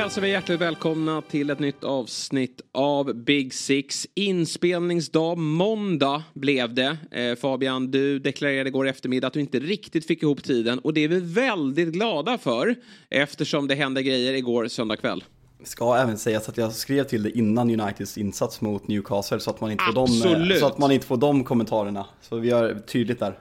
hälsar vi hjärtligt välkomna till ett nytt avsnitt av Big Six. Inspelningsdag måndag blev det. Eh, Fabian, du deklarerade igår eftermiddag att du inte riktigt fick ihop tiden och det är vi väldigt glada för eftersom det hände grejer igår söndag kväll. Ska även sägas att jag skrev till det innan Uniteds insats mot Newcastle så att man inte får, de, så att man inte får de kommentarerna. Så vi har tydligt där.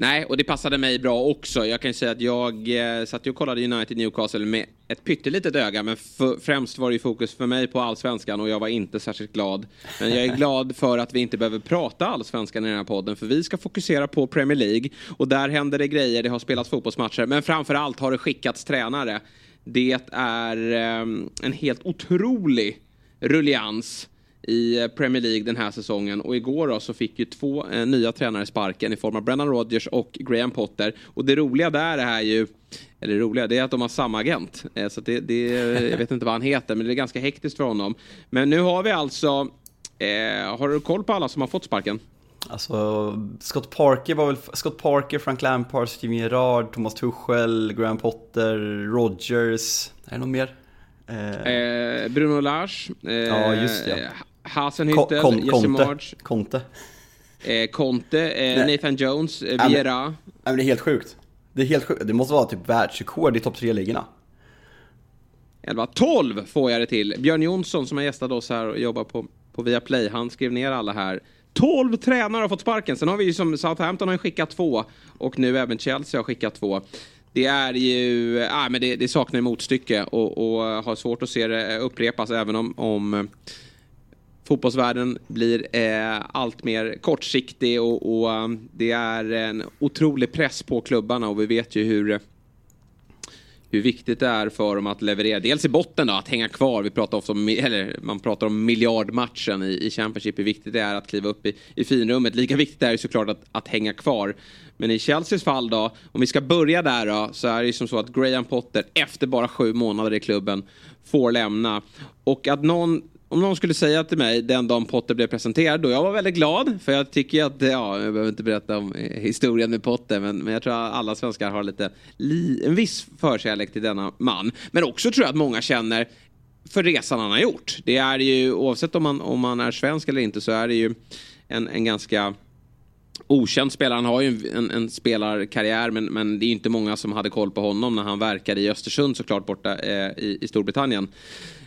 Nej, och det passade mig bra också. Jag kan ju säga att jag eh, satt och kollade United Newcastle med ett pyttelitet öga, men främst var det ju fokus för mig på allsvenskan och jag var inte särskilt glad. Men jag är glad för att vi inte behöver prata allsvenskan i den här podden, för vi ska fokusera på Premier League och där händer det grejer. Det har spelats fotbollsmatcher, men framför allt har det skickats tränare. Det är eh, en helt otrolig rullians i Premier League den här säsongen. Och igår då så fick ju två eh, nya tränare sparken i form av Brennan Rodgers och Graham Potter. Och det roliga där är ju, eller det roliga, det är att de har samma agent. Eh, så det, det, jag vet inte vad han heter, men det är ganska hektiskt för honom. Men nu har vi alltså, eh, har du koll på alla som har fått sparken? Alltså, Scott Parker var väl, Scott Parker, Frank Lampard, Steven Gerrard, Thomas Tuchel, Graham Potter, Rodgers, är det någon mer? Eh, Bruno Lars. Eh, ja, just det. Hasenhüttel, Kon Jesse March. Conte. Eh, Conte, eh, Nathan Jones, eh, Viera. Nej, men det är helt sjukt. Det är helt sjukt. Det måste vara typ världsrekord i topp tre-ligorna. 11, 12 får jag det till. Björn Jonsson som har gästat oss här och jobbar på, på Viaplay, han skrev ner alla här. 12 tränare har fått sparken. Sen har vi ju som Southampton har skickat två och nu även Chelsea har skickat två. Det är ju, äh, men det, det saknar motstycke och, och har svårt att se det upprepas även om, om fotbollsvärlden blir eh, allt mer kortsiktig och, och eh, det är en otrolig press på klubbarna och vi vet ju hur hur viktigt det är för dem att leverera. Dels i botten då, att hänga kvar. Vi pratar ofta om, eller man pratar om miljardmatchen i, i Championship. Hur viktigt det är att kliva upp i, i finrummet. Lika viktigt är det såklart att, att hänga kvar. Men i Chelseas fall då, om vi ska börja där då, så är det ju som så att Graham Potter efter bara sju månader i klubben får lämna. Och att någon om någon skulle säga till mig den dagen Potter blev presenterad, då jag var väldigt glad. För jag tycker att, ja, jag behöver inte berätta om eh, historien med Potter, men, men jag tror att alla svenskar har lite, li, en viss förkärlek till denna man. Men också tror jag att många känner för resan han har gjort. Det är ju, oavsett om man, om man är svensk eller inte, så är det ju en, en ganska okänd spelare. Han har ju en, en spelarkarriär men, men det är inte många som hade koll på honom när han verkade i Östersund såklart borta eh, i, i Storbritannien.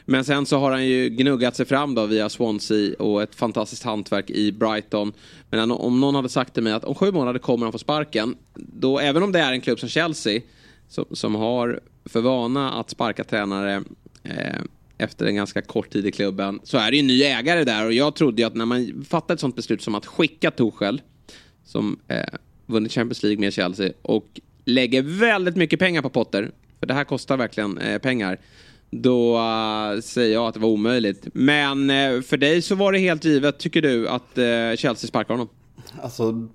Men sen så har han ju gnuggat sig fram då via Swansea och ett fantastiskt hantverk i Brighton. Men om någon hade sagt till mig att om sju månader kommer han få sparken. Då, även om det är en klubb som Chelsea som, som har för vana att sparka tränare eh, efter en ganska kort tid i klubben så är det ju en ny ägare där och jag trodde ju att när man fattar ett sånt beslut som att skicka Torshäll. som eh, vunnit Champions League med Chelsea och lägger väldigt mycket pengar på Potter för det här kostar verkligen eh, pengar då uh, säger jag att det var omöjligt. Men uh, för dig så var det helt givet, tycker du, att uh, Chelsea sparkar honom? Alltså,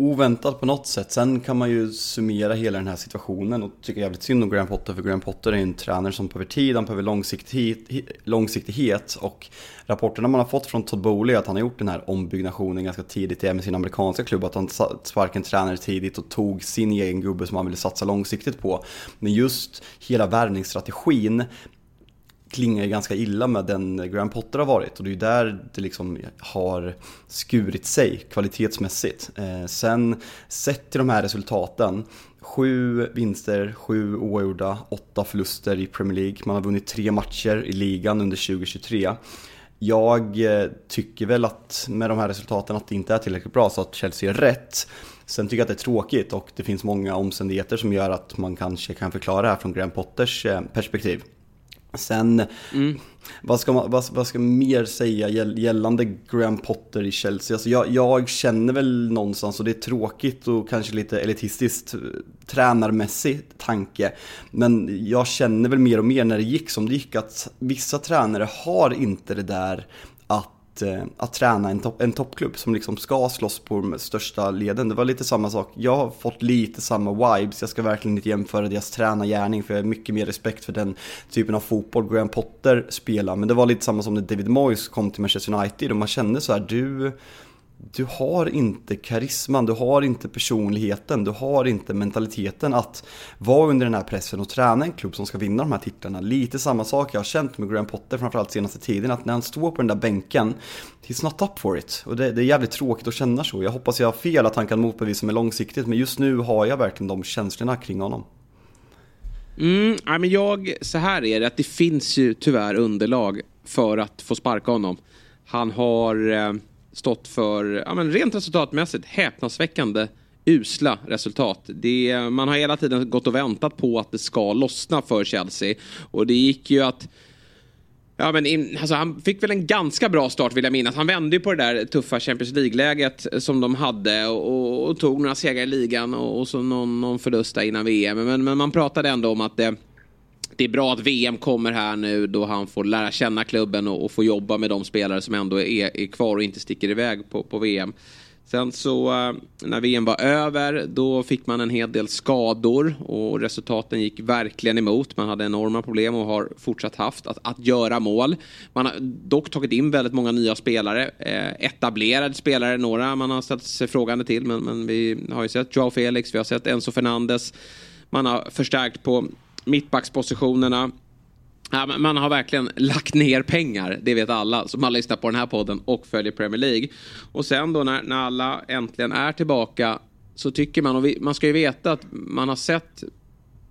oväntat på något sätt. Sen kan man ju summera hela den här situationen och tycka jävligt synd om Graham Potter, för Graham Potter är en tränare som behöver tid, han behöver långsiktighet, långsiktighet och rapporterna man har fått från Todd Bowley att han har gjort den här ombyggnationen ganska tidigt, med sin amerikanska klubb, att han sparkade en tränare tidigt och tog sin egen gubbe som han ville satsa långsiktigt på. Men just hela värvningsstrategin klingar ju ganska illa med den Graham Potter har varit och det är ju där det liksom har skurit sig kvalitetsmässigt. Eh, sen sett till de här resultaten, sju vinster, sju oavgjorda, åtta förluster i Premier League. Man har vunnit tre matcher i ligan under 2023. Jag eh, tycker väl att med de här resultaten att det inte är tillräckligt bra så att Chelsea är rätt. Sen tycker jag att det är tråkigt och det finns många omständigheter som gör att man kanske kan förklara det här från Graham Potters eh, perspektiv. Sen, mm. vad, ska man, vad, vad ska mer säga gällande Graham Potter i Chelsea? Alltså jag, jag, känner väl någonstans, och det är tråkigt och kanske lite elitistiskt eh, tränarmässig tanke, men jag känner väl mer och mer när det gick som det gick att vissa tränare har inte det där att eh, att, träna en, topp, en toppklubb som liksom ska slåss på de största leden. Det var lite samma sak. Jag har fått lite samma vibes. Jag ska verkligen inte jämföra deras tränargärning för jag har mycket mer respekt för den typen av fotboll Graham Potter spelar. Men det var lite samma som när David Moyes kom till Manchester United och man kände så här, du du har inte karisman, du har inte personligheten, du har inte mentaliteten att vara under den här pressen och träna en klubb som ska vinna de här titlarna. Lite samma sak jag har känt med Graham Potter framförallt senaste tiden, att när han står på den där bänken, he's not up for it. Och det, det är jävligt tråkigt att känna så. Jag hoppas jag har fel att han kan motbevisa mig långsiktigt, men just nu har jag verkligen de känslorna kring honom. Mm, nej men jag, så här är det, att det finns ju tyvärr underlag för att få sparka honom. Han har eh, stått för, ja, men rent resultatmässigt, häpnadsväckande usla resultat. Det, man har hela tiden gått och väntat på att det ska lossna för Chelsea. Och det gick ju att Ja, men in, alltså, han fick väl en ganska bra start vill jag minnas. Han vände ju på det där tuffa Champions League-läget som de hade och, och, tog några segrar i ligan och, och så någon, någon förlust där innan VM. Men, men man pratade ändå om att det, det är bra att VM kommer här nu då han får lära känna klubben och, och få jobba med de spelare som ändå är, är kvar och inte sticker iväg på, på VM. Sen så eh, när VM var över då fick man en hel del skador och resultaten gick verkligen emot. Man hade enorma problem och har fortsatt haft att, att göra mål. Man har dock tagit in väldigt många nya spelare. Eh, etablerade spelare, några man har ställt sig frågande till. Men, men vi har ju sett Joao Felix, vi har sett Enzo Fernandes. Man har förstärkt på mittbackspositionerna. Ja, man har verkligen lagt ner pengar, det vet alla som har lyssnat på den här podden och följer Premier League. Och sen då när, när alla äntligen är tillbaka så tycker man, och vi, man ska ju veta att man har sett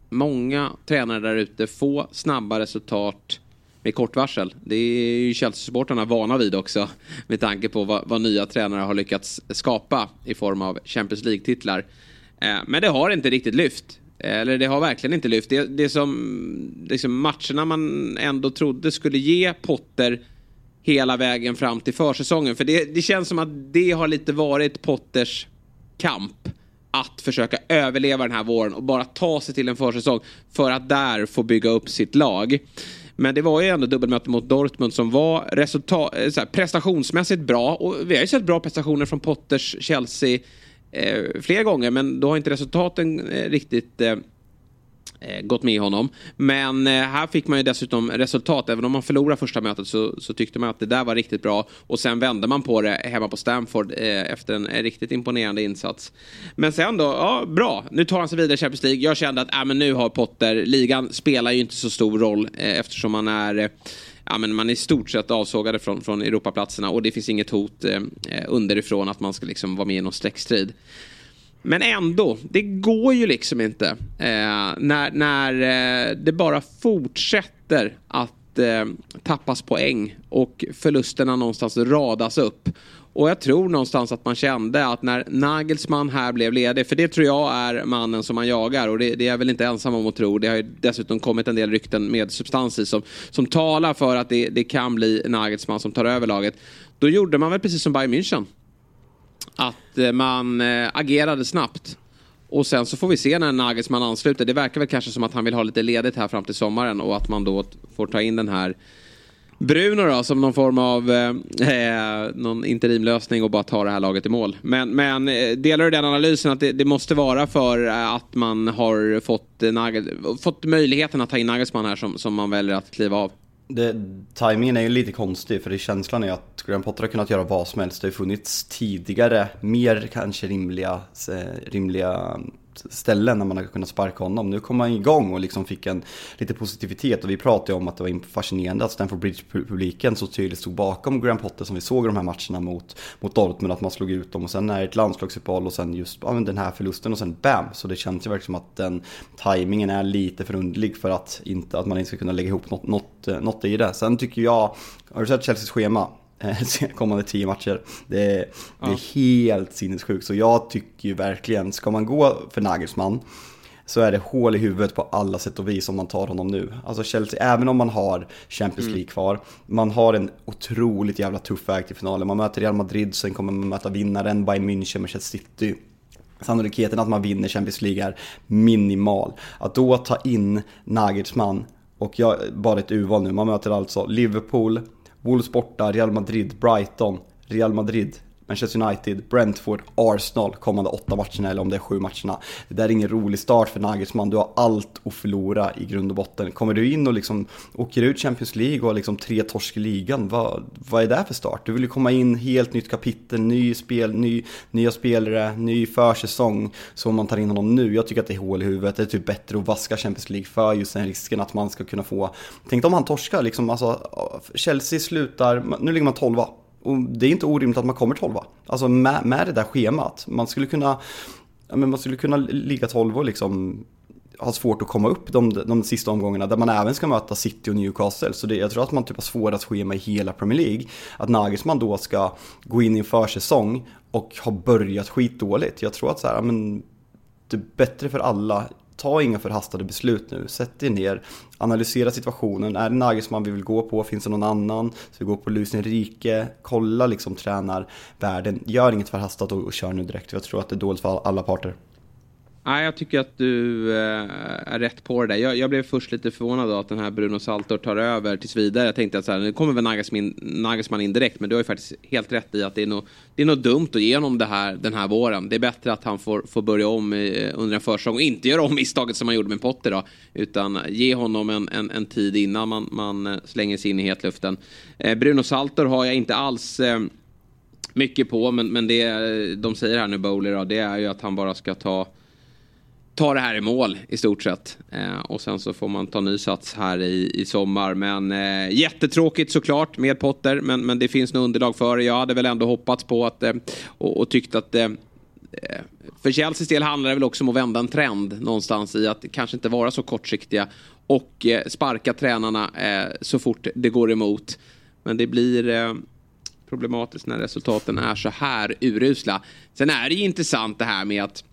många tränare där ute få snabba resultat med kort varsel. Det är ju Chelsea-supportrarna vana vid också med tanke på vad, vad, nya tränare har lyckats skapa i form av Champions League-titlar. Eh, men det har inte riktigt lyft. Eller det har verkligen inte lyft. Det, det som liksom matcherna man ändå trodde skulle ge Potter hela vägen fram till försäsongen. För det, det känns som att det har lite varit Potters kamp. Att försöka överleva den här våren och bara ta sig till en försäsong för att där få bygga upp sitt lag. Men det var ju ändå dubbelmöte mot Dortmund som var resultat, eh, här, prestationsmässigt bra. Och vi har ju sett bra prestationer från Potters Chelsea eh, flera gånger men då har inte resultaten eh, riktigt eh, eh gått med honom. Men eh, här fick man ju dessutom resultat. Även om man förlorade första mötet så, så, tyckte man att det där var riktigt bra. Och sen vände man på det hemma på Stamford eh, efter en riktigt imponerande insats. Men sen då, ja bra. Nu tar han sig vidare i Champions League. Jag kände att äh, men nu har Potter, ligan spelar ju inte så stor roll eh, eftersom man är eh, ja, men man är i stort sett avsågade från, från Europaplatserna och det finns inget hot eh, underifrån att man ska liksom vara med i någon streckstrid. Men ändå, det går ju liksom inte eh, när, när eh, det bara fortsätter att eh, tappas poäng och förlusterna någonstans radas upp. Och jag tror någonstans att man kände att när Nagelsmann här blev ledig, för det tror jag är mannen som man jagar och det, det är jag väl inte ensam om att tro. Det har ju dessutom kommit en del rykten med substans i som, som talar för att det, det kan bli Nagelsmann som tar över laget. Då gjorde man väl precis som Bayern München. Att eh, man eh, agerade snabbt. Och sen så får vi se när Nagelsmann ansluter. Det verkar väl kanske som att han vill ha lite ledigt här fram till sommaren och att man då får ta in den här Bruno då, som någon form av eh, eh någon interimlösning och bara ta det här laget i mål. Men, men eh, delar du den analysen att det, det måste vara för eh, att man har fått, eh, fått möjligheten att ta in Nagelsmann här som, som man väljer att kliva av? Det, timingen är ju lite konstig för det känslan är att Graham Potter har kunnat göra vad som helst. Det har funnits tidigare mer kanske rimliga, eh, rimliga ställen när man har kunnat sparka honom. Nu kom han igång och liksom fick en lite positivitet och vi pratade ju om att det var fascinerande att Stanford Bridge-publiken så tydligt stod bakom Graham Potter som vi såg i de här matcherna mot, mot Dortmund, att man slog ut dem och sen är det ett landslagsuppehåll och sen just ja, den här förlusten och sen BAM! Så det känns ju verkligen som att den tajmingen är lite för underlig för att, inte, att man inte ska kunna lägga ihop något, något, något i det. Sen tycker jag, har du sett Chelseas schema? kommande tio matcher. Det är, ja. det är helt sinnessjukt. Så jag tycker ju verkligen, ska man gå för Nagelsmann så är det hål i huvudet på alla sätt och vis om man tar honom nu. Alltså Chelsea, även om man har Champions mm. League kvar, man har en otroligt jävla tuff väg till finalen. Man möter Real Madrid, sen kommer man möta vinnaren Bayern München, Manchester City. Sannolikheten att man vinner Champions League är minimal. Att då ta in Nagelsmann, och jag bara ett urval nu, man möter alltså Liverpool, Wolves borta, Real Madrid, Brighton, Real Madrid, Manchester United, Brentford, Arsenal kommande åtta matcherna eller om det är sju matcherna. Det där är ingen rolig start för Nagelsmann, du har allt att förlora i grund och botten. Kommer du in och liksom åker ut Champions League och har liksom tre torsk i ligan, vad, vad är det för start? Du vill ju komma in, helt nytt kapitel, ny spel, ny, nya spelare, ny försäsong. Så om man tar in honom nu, jag tycker att det är hål i huvudet, det är typ bättre att vaska Champions League för just den risken att man ska kunna få... Tänk om han torskar liksom, alltså Chelsea slutar, nu ligger man 12 och det är inte orimligt att man kommer 12 Alltså med, med det där schemat. Man skulle kunna, ja, men man skulle kunna ligga 12 och liksom ha svårt att komma upp de, de sista omgångarna där man även ska möta City och Newcastle. Så det, jag tror att man typ har svårast schema i hela Premier League. Att Nagelsman då ska gå in i en försäsong och ha börjat skitdåligt. Jag tror att så här, men det är bättre för alla ta inga förhastade beslut nu. Sätt er ner, analysera situationen. Är det Nagelsmann vi vill gå på? Finns det någon annan? Ska vi gå på Luis Rike. Kolla liksom tränarvärlden. Gör inget förhastat och, och kör nu direkt. Jag tror att det är dåligt för alla parter. Nej, jag tycker att du eh, är rätt på det där. Jag, jag, blev först lite förvånad att den här Bruno Saltor tar över tills vidare. Jag tänkte att så här, nu kommer väl Nagasman in direkt, men du har ju faktiskt helt rätt i att det är nog, det är nog dumt att ge honom det här den här våren. Det är bättre att han får, får börja om i, under en försäsong och inte göra om misstaget som han gjorde med Potter då, utan ge honom en, en, en tid innan man, man eh, slänger sig in i hetluften. Eh, Bruno Saltor har jag inte alls eh, mycket på, men, men det de säger här nu, Bowler, då, det är ju att han bara ska ta ta det här i mål i stort sett. Eh, och sen så får man ta ny sats här i, i sommar. Men eh, jättetråkigt såklart med Potter. Men, men det finns nog underlag för det. Jag hade väl ändå hoppats på att eh, och, och tyckt att eh, eh för Chelseas del handlar det väl också om att vända en trend någonstans i att kanske inte vara så kortsiktiga och eh, sparka tränarna eh, så fort det går emot. Men det blir eh, problematiskt när resultaten är så här urusla. Sen är det ju intressant det här med att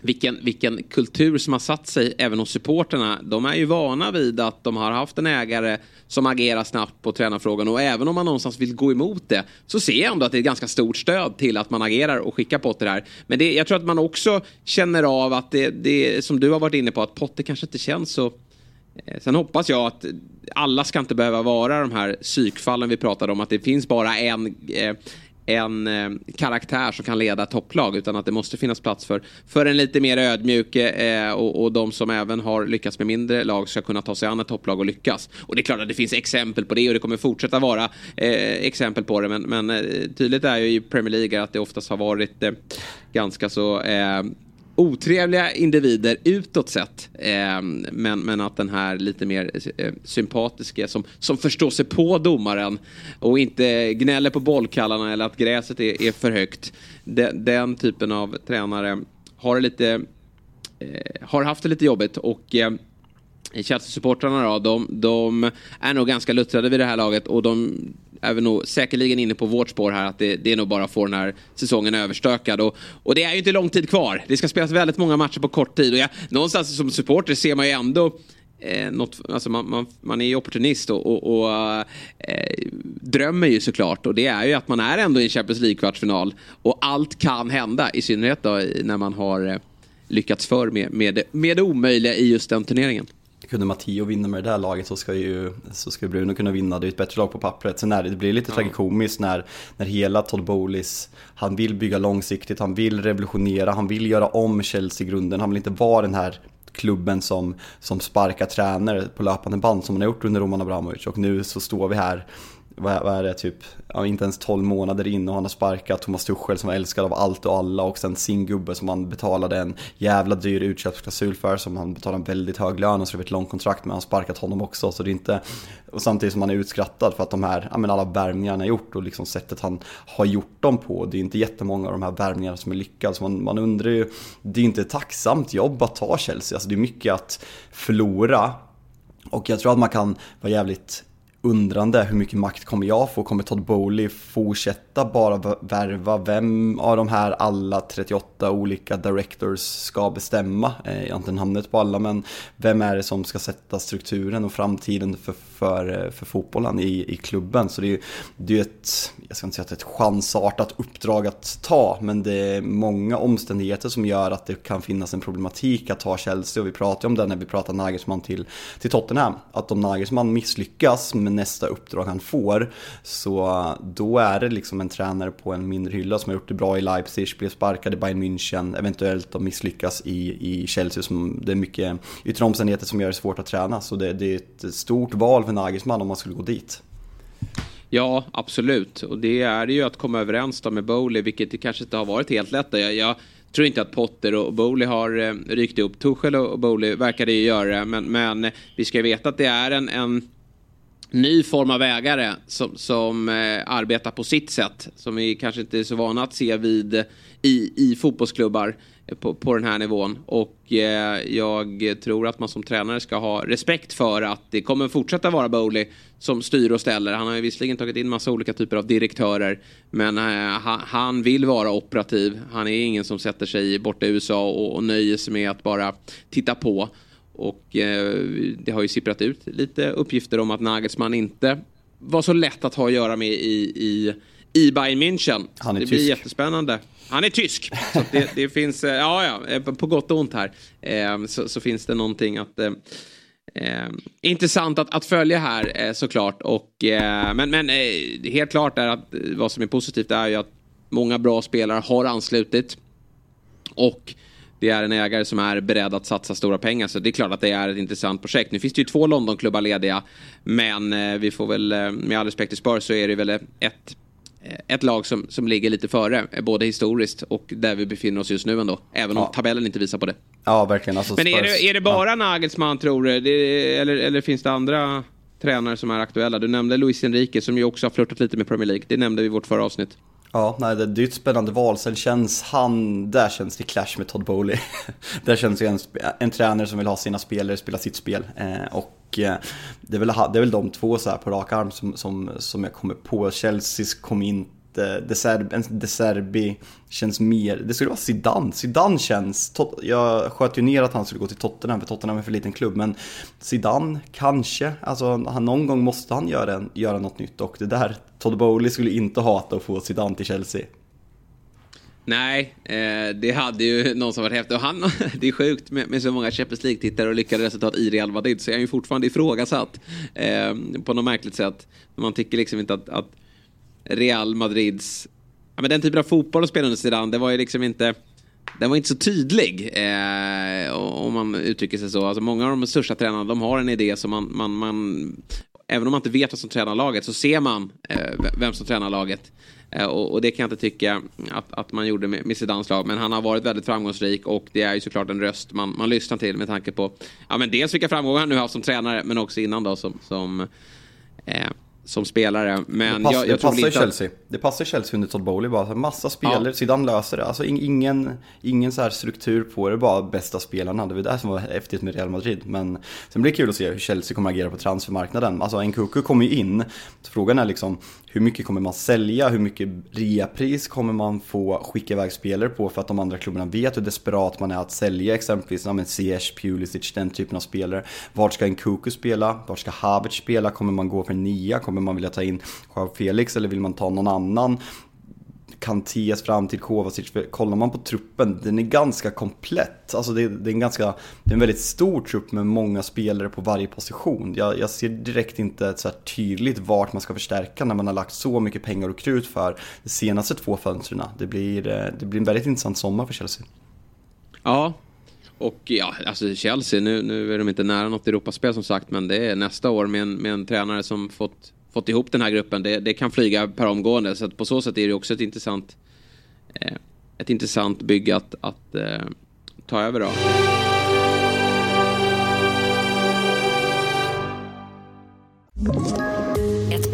vilken, vilken kultur som har satt sig även hos supporterna. De är ju vana vid att de har haft en ägare som agerar snabbt på tränarfrågan och även om man någonstans vill gå emot det så ser jag ändå att det är ett ganska stort stöd till att man agerar och skickar Potter här. Men det, jag tror att man också känner av att det, det som du har varit inne på att Potter kanske inte känns så eh, Sen hoppas jag att alla ska inte behöva vara de här psykfallen vi pratade om. Att det finns bara en, eh, en eh, karaktär som kan leda ett topplag utan att det måste finnas plats för, för en lite mer ödmjuk eh, och, och de som även har lyckats med mindre lag ska kunna ta sig an ett topplag och lyckas. Och det är klart att det finns exempel på det och det kommer fortsätta vara eh, exempel på det men, men eh, tydligt är ju i Premier League att det oftast har varit eh, ganska så eh, otrevliga individer utåt sett. Eh, men, men att den här lite mer eh, sympatiska som, som förstår sig på domaren och inte gnäller på bollkallarna eller att gräset är, är för högt. De, den typen av tränare har, lite, eh, har haft det lite jobbigt och eh, Chelsea-supportrarna då, de, de, är nog ganska luttrade vid det här laget och de är vi nog säkerligen inne på vårt spår här att det, det är nog bara att få den här säsongen överstökad. Och, och det är ju inte lång tid kvar. Det ska spelas väldigt många matcher på kort tid. Och jag, någonstans som supporter ser man ju ändå Eh, något, alltså man, man, man är ju opportunist och, och, och eh, drömmer ju såklart. Och det är ju att man är ändå i Champions League-kvartsfinal. Och allt kan hända, i synnerhet då när man har eh, lyckats för med, med, med det omöjliga i just den turneringen kunde Matteo vinna med det där laget så ska ju så ska Bruno kunna vinna. Det är ett bättre lag på pappret. Sen är det, det blir lite ja. tragikomiskt när, när hela Todd Bowleys, han vill bygga långsiktigt, han vill revolutionera, han vill göra om Chelsea i grunden. Han vill inte vara den här klubben som, som sparkar tränare på löpande band som man har gjort under Roman Abramovic. Och nu så står vi här vad, vad är det, typ, ja, inte ens 12 månader in och han har sparkat Thomas Tuchel som var älskad av allt och alla och sen sin gubbe som han betalade en jävla dyr utköpsklausul för som han betalade en väldigt hög lön och skrev ett långt kontrakt med. Han har sparkat honom också så det är inte, och samtidigt som han är utskrattad för att de här, ja men alla värvningar han har gjort och liksom sättet han har gjort dem på. Det är inte jättemånga av de här värvningarna som är lyckade så man, man undrar ju, det är inte ett tacksamt jobb att ta Chelsea, alltså det är mycket att förlora och jag tror att man kan vara jävligt undrande hur mycket makt kommer jag få? Kommer Todd Bowley fortsätta bara värva? Vem av de här alla 38 olika directors ska bestämma? Eh, jag har inte namnet på alla men vem är det som ska sätta strukturen och framtiden för, för, eh, för fotbollen i, i klubben? Så det är ju ett, jag ska inte säga att det är ett chansartat uppdrag att ta men det är många omständigheter som gör att det kan finnas en problematik att ta Chelsea och vi pratar om det när vi pratar Nagelsmann till, till Tottenham. Att om Nagelsmann misslyckas med nästa uppdrag han får. Så då är det liksom en tränare på en mindre hylla som har gjort det bra i Leipzig, blev sparkad i Bayern München, eventuellt och misslyckas i, i Chelsea. Som det är mycket yttre omständigheter som gör det svårt att träna. Så det, det är ett stort val för Nagelsmann om man skulle gå dit. Ja, absolut. Och det är ju att komma överens då med Bowley, vilket det kanske inte har varit helt lätt. Jag, jag tror inte att Potter och Bowley har eh, rykt upp. Tuchel och Bowley verkar det ju göra, men, men vi ska veta att det är en, en ny form av ägare som, som eh, arbetar på sitt sätt. Som vi kanske inte är så vana att se vid i, i fotbollsklubbar eh, på, på den här nivån. Och eh, jag tror att man som tränare ska ha respekt för att det kommer fortsätta vara Bowley som styr och ställer. Han har ju visserligen tagit in massa olika typer av direktörer. Men eh, han, han, vill vara operativ. Han är ingen som sätter sig borta i USA och, och nöjer sig med att bara titta på. Och eh, det har ju sipprat ut lite uppgifter om att Nagelsmann inte var så lätt att ha att göra med i, i, i Bayern München. Han är det tysk. blir jättespännande. Han är tysk. Så det, det, finns, eh, ja ja, eh, på gott och ont här. Eh, så, så, finns det någonting att eh, eh intressant att, att, följa här eh, såklart. Och, men men helt klart är att vad som är positivt är ju att många bra spelare har anslutit. Och det är en ägare som är beredd att satsa stora pengar. Så det är klart att det är ett intressant projekt. Nu finns det ju två Londonklubbar lediga. Men eh, vi får väl, eh, med all respekt till Spurs så är det väl ett, eh, ett lag som, som ligger lite före. Både historiskt och där vi befinner oss just nu ändå. Även om ja. tabellen inte visar på det. Ja, verkligen. Alltså, men är det, är det bara ja. Nagelsmann tror du? Det, eller, eller finns det andra tränare som är aktuella? Du nämnde Luis Enrique som ju också har flörtat lite med Premier League. Det nämnde vi i vårt förra avsnitt. Ja, nej, det, det är ett spännande val. Sen känns han, där känns det clash med Todd Bowley. där känns det en, en tränare som vill ha sina spelare spela sitt spel. Eh, och eh, det, är väl, det är väl de två så här på rak arm som, som, som jag kommer på. Chelsea kom inte Eh, De Serbi, en De Serbi känns mer, det skulle vara Zidane. Zidane känns, jag sköt ju ner att han skulle gå till Tottenham för Tottenham är för liten klubb. Men Zidane kanske, alltså han, någon gång måste han göra, göra något nytt. Och det där, Todd Bowley skulle inte hata att få Zidane till Chelsea. Nej, eh, det hade ju någon som varit häftig. Och han, det är sjukt med, med så många Champions League-tittare och lyckade resultat i Real Madrid. Så är han ju fortfarande ifrågasatt eh, på något märkligt sätt. Man tycker liksom inte att, att Real Madrids... Ja, men den typen av fotboll de spelade under Zidane, det var ju liksom inte... Den var inte så tydlig, eh, om man uttrycker sig så. Alltså många av de största tränarna, de har en idé som man, man, man även om man inte vet vad som tränar laget så ser man eh, vem som tränar laget. Eh, och, och, det kan jag inte tycka att, att man gjorde med, med Zidans lag. Men han har varit väldigt framgångsrik och det är ju såklart en röst man, man lyssnar till med tanke på ja, men dels vilka framgångar han nu har haft som tränare men också innan då som, som eh, som spelare. Men det, pass, jag, jag det passar lite Chelsea. Att... Det passar Chelsea under Todd Bowley bara. Massa spelare, ja. Zidane löser det. Alltså ingen, ingen så här struktur på det, bara bästa spelarna. Det var det som var häftigt med Real Madrid. Men sen blir det kul att se hur Chelsea kommer agera på transfermarknaden. Alltså Nkuku kommer ju in. Så frågan är liksom, hur mycket kommer man sälja? Hur mycket reapris kommer man få skicka iväg spelare på? För att de andra klubbarna vet hur desperat man är att sälja exempelvis ja, CS, Pulisic, den typen av spelare. Vart ska en Kuku spela? Vart ska Havertz spela? Kommer man gå för nia? Kommer man vilja ta in Joao Felix eller vill man ta någon annan? Kantés framtid, Kovacic. Kollar man på truppen, den är ganska komplett. Alltså det, det, är en ganska, det är en väldigt stor trupp med många spelare på varje position. Jag, jag ser direkt inte så tydligt vart man ska förstärka när man har lagt så mycket pengar och krut för de senaste två fönstren. Det blir, eh, det blir en väldigt intressant sommar för Chelsea. Ja, och ja, alltså Chelsea, nu, nu är de inte nära något Europaspel som sagt, men det är nästa år med en, med en tränare som fått fått ihop den här gruppen. Det, det kan flyga per omgående. Så på så sätt är det också ett intressant, eh, ett intressant bygge att, att eh, ta över. Då.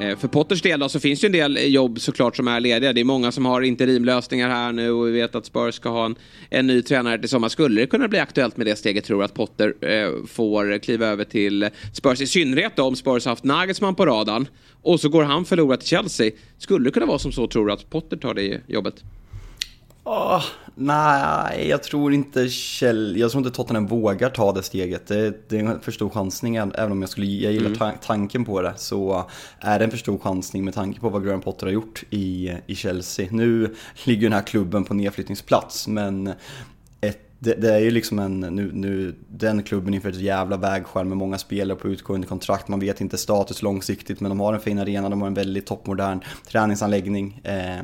Eh, för Potters del då, så finns det ju en del jobb såklart som är lediga. Det är många som har interimlösningar här nu och vi vet att Spurs ska ha en, en ny tränare till sommar. Skulle det kunna bli aktuellt med det steget tror du att Potter eh, får kliva över till Spurs? I synnerhet då om Spurs haft Nagelsmann på radarn och så går han förlorad till Chelsea. Skulle det kunna vara som så tror du att Potter tar det jobbet? Oh, nej, jag tror inte Kjell, jag tror inte Tottenham vågar ta det steget. Det, det är en för stor chansning, även om jag, skulle, jag gillar mm. tanken på det. Så är det en för stor chansning med tanke på vad Graham Potter har gjort i, i Chelsea. Nu ligger den här klubben på nedflyttningsplats, men det, det, är ju liksom en, nu, nu, den klubben inför ett jävla vägskäl med många spelare på utgående kontrakt. Man vet inte status långsiktigt, men de har en fin arena, de har en väldigt toppmodern träningsanläggning. Eh,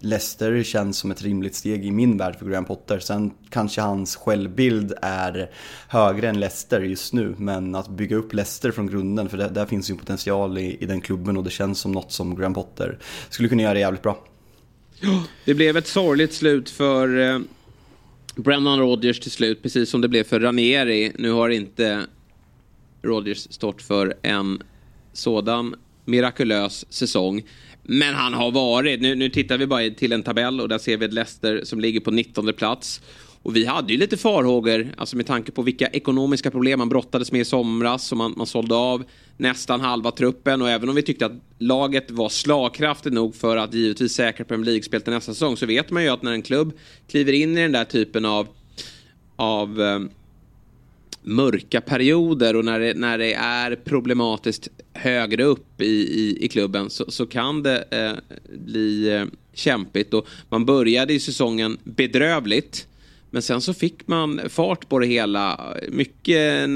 Leicester känns som ett rimligt steg i min värld för Graham Potter. Sen kanske hans självbild är högre än Leicester just nu, men att bygga upp Leicester från grunden, för det, där finns ju potential i, i den klubben och det känns som något som Graham Potter skulle kunna göra jävligt bra. Det blev ett sorgligt slut för eh, Brennan Rodgers till slut, precis som det blev för Ranieri. Nu har inte Rodgers stått för en sådan mirakulös säsong. Men han har varit, nu, nu tittar vi bara till en tabell och där ser vi ett Leicester som ligger på 19 plats. Och vi hade ju lite farhågor, alltså med tanke på vilka ekonomiska problem man brottades med i somras. Och man, man sålde av nästan halva truppen. Och även om vi tyckte att laget var slagkraftigt nog för att givetvis säkra Premier League-spel till nästa säsong. Så vet man ju att när en klubb kliver in i den där typen av, av eh, mörka perioder och när det, när det är problematiskt högre upp i, i, i klubben så, så kan det eh, bli eh, kämpigt. Och man började i säsongen bedrövligt. Men sen så fick man fart på det hela. Mycket,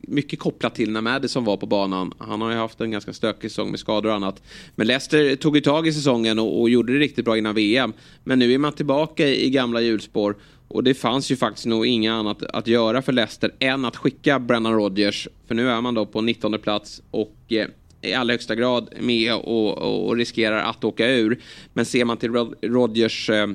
mycket kopplat till när Madison var på banan. Han har ju haft en ganska stökig säsong med skador och annat. Men Leicester tog ju tag i säsongen och, och gjorde det riktigt bra innan VM. Men nu är man tillbaka i, i gamla hjulspår. Och det fanns ju faktiskt nog inget annat att göra för Leicester än att skicka Brennan Rodgers. För nu är man då på 19 plats och eh, i allra högsta grad med och, och, riskerar att åka ur. Men ser man till Rodgers eh,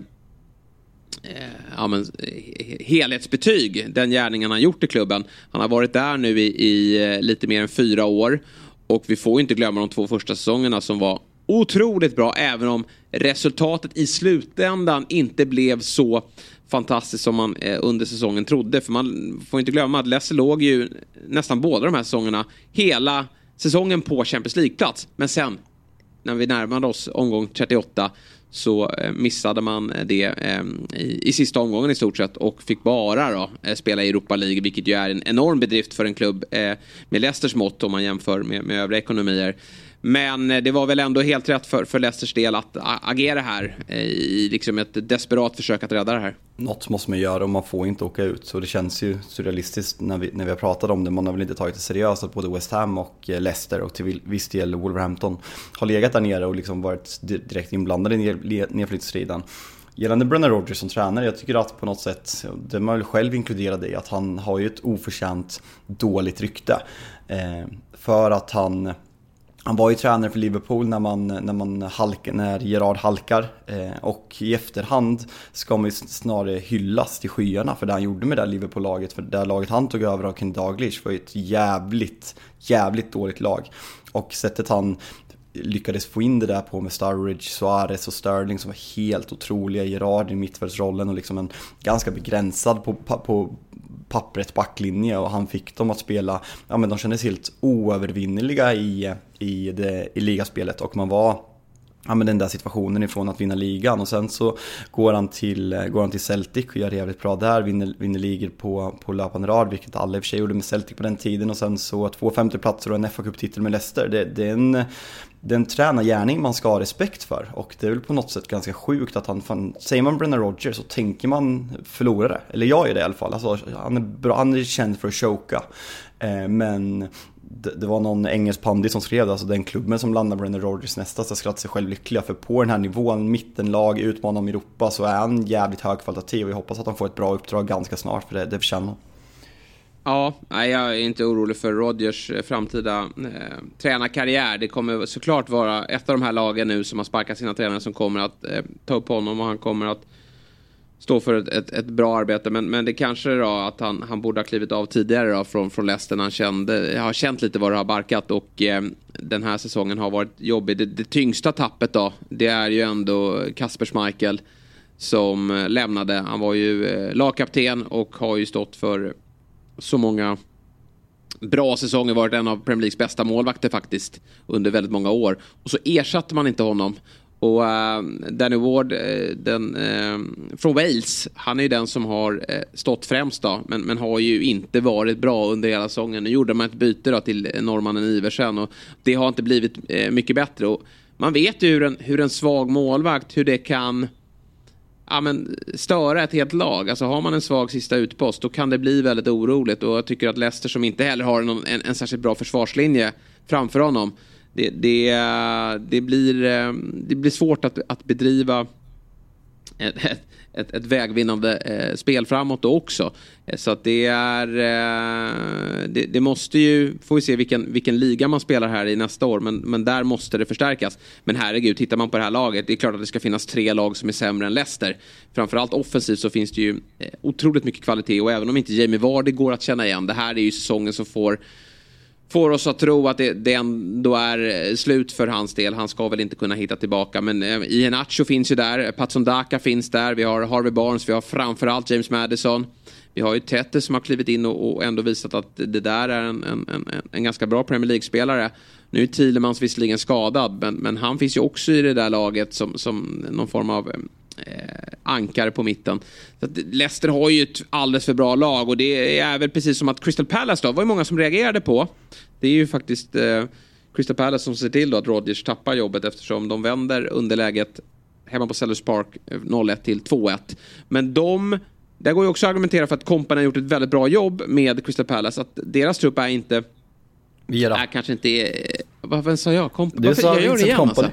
Eh, ja, men, eh, helhetsbetyg, den gärningen han gjort i klubben. Han har varit där nu i, i eh, lite mer än fyra år. Och vi får inte glömma de två första säsongerna som var otroligt bra, även om resultatet i slutändan inte blev så fantastiskt som man eh, under säsongen trodde. För man får inte glömma att Leicester låg ju nästan båda de här säsongerna hela säsongen på Champions League-plats. Men sen, när vi närmade oss omgång 38, så eh, missade man eh, det eh, i, i sista omgången i stort sett och fick bara då spela i Europa League vilket ju är en enorm bedrift för en klubb med Leicesters mått om man jämför med, med övriga ekonomier. Men eh, det var väl ändå helt rätt för, för Leicesters del att agera här eh, i liksom ett desperat försök att rädda det här. Något måste man göra och man får inte åka ut. Så det känns ju surrealistiskt när vi, när vi har pratat om det. Man har väl inte tagit det seriöst att både West Ham och eh, Leicester och till viss del Wolverhampton har legat där nere och liksom varit direkt inblandade i nedflyttstriden. Gällande Brennan Rodgers som tränare, jag tycker att på något sätt, det man väl själv inkluderad i, att han har ju ett oförtjänt dåligt rykte. Eh, för att han han var ju tränare för Liverpool när, man, när, man halk, när Gerard halkar eh, och i efterhand ska man ju snarare hyllas till skyarna för det han gjorde med det Liverpool-laget. För det laget han tog över av Ken Daglish var ju ett jävligt, jävligt dåligt lag. Och sättet han lyckades få in det där på med Sturridge, Suarez och Sterling som var helt otroliga. Gerard i mittfältsrollen och liksom en ganska begränsad på, på pappret backlinje och han fick dem att spela, ja men de kändes helt oövervinneliga i, i, det, i ligaspelet och man var ja, men den där situationen ifrån att vinna ligan och sen så går han till, går han till Celtic och gör det jävligt bra där, vinner, vinner ligor på, på löpande rad, vilket alla i och för sig gjorde med Celtic på den tiden och sen så två femteplatser och en fa Cup-titel med Leicester. Det, det, är en, det är en tränargärning man ska ha respekt för och det är väl på något sätt ganska sjukt att han, fan, säger man Brennan Rogers så tänker man förlorare, eller jag är det i alla fall. Alltså, han, är bra, han är känd för att choka. Eh, men det, det, var någon engelsk pandit som skrev det, alltså den klubben som landar Brennan Rogers nästa ska skratta sig själv lyckliga. För på den här nivån, mittenlag, utmanar om Europa, så är han jävligt högkvalitativ och jag hoppas att han får ett bra uppdrag ganska snart, för det, det förtjänar Ja, nej, jag är inte orolig för Rodgers eh, framtida eh, tränarkarriär. Det kommer såklart vara ett av de här lagen nu som har sparkat sina tränare som kommer att eh, ta upp honom och han kommer att stå för ett, ett, ett, bra arbete. Men, men det kanske då att han, han borde ha klivit av tidigare då från, från Leicester. Han kände, har känt lite vad det har barkat och eh, den här säsongen har varit jobbig. Det, det, tyngsta tappet då, det är ju ändå Kasper Schmeichel som eh, lämnade. Han var ju eh, lagkapten och har ju stått för så många bra säsonger, varit en av Premier Leagues bästa målvakter faktiskt under väldigt många år. Och så ersatte man inte honom. Och uh, Danny Ward, uh, den, uh, från Wales, han är ju den som har stått främst då, men, men har ju inte varit bra under hela säsongen. Nu gjorde man ett byte då till norrmannen Iversen och det har inte blivit mycket bättre. Och man vet ju hur en, hur en svag målvakt, hur det kan ja, men, störa ett helt lag. Alltså har man en svag sista utpost då kan det bli väldigt oroligt. Och jag tycker att Leicester som inte heller har en, en, en särskilt bra försvarslinje framför honom. Det, det, det, blir, eh, det blir svårt att, att bedriva ett, ett, ett, ett vägvinnande eh, spel framåt då också. Eh, så att det är... Eh, det, det, måste ju... Får vi se vilken, vilken liga man spelar här i nästa år. Men, men där måste det förstärkas. Men herregud, tittar man på det här laget. Det är klart att det ska finnas tre lag som är sämre än Leicester. Framförallt offensivt så finns det ju eh, otroligt mycket kvalitet. Och även om inte Jamie Vardy går att känna igen. Det här är ju säsongen som får får oss att tro att det, det ändå är eh, slut för hans del. Han ska väl inte kunna hitta tillbaka. Men eh, Iheanacho finns ju där. Patson Daka finns där. Vi har Harvey Barnes. Vi har framförallt James Madison. Vi har ju Tete som har klivit in och, och ändå visat att det där är en, en, en, en ganska bra Premier League-spelare. Nu är Thielemans visserligen skadad, men, men han finns ju också i det där laget som, som någon form av eh, ankare på mitten. Så Leicester har ju ett alldeles för bra lag och det är väl precis som att Crystal Palace då, var ju många som reagerade på. Det är ju faktiskt eh, Crystal Palace som ser till då att Rodgers tappar jobbet eftersom de vänder underläget hemma på Sellers Park 0-1 eh, till 2-1. Men de där går ju också att argumentera för att Kompany har gjort ett väldigt bra jobb med Crystal Palace. Att deras trupp är inte... Viera. Är kanske inte... Vad sa jag? Komp du Varför? sa jag gör det igen alltså.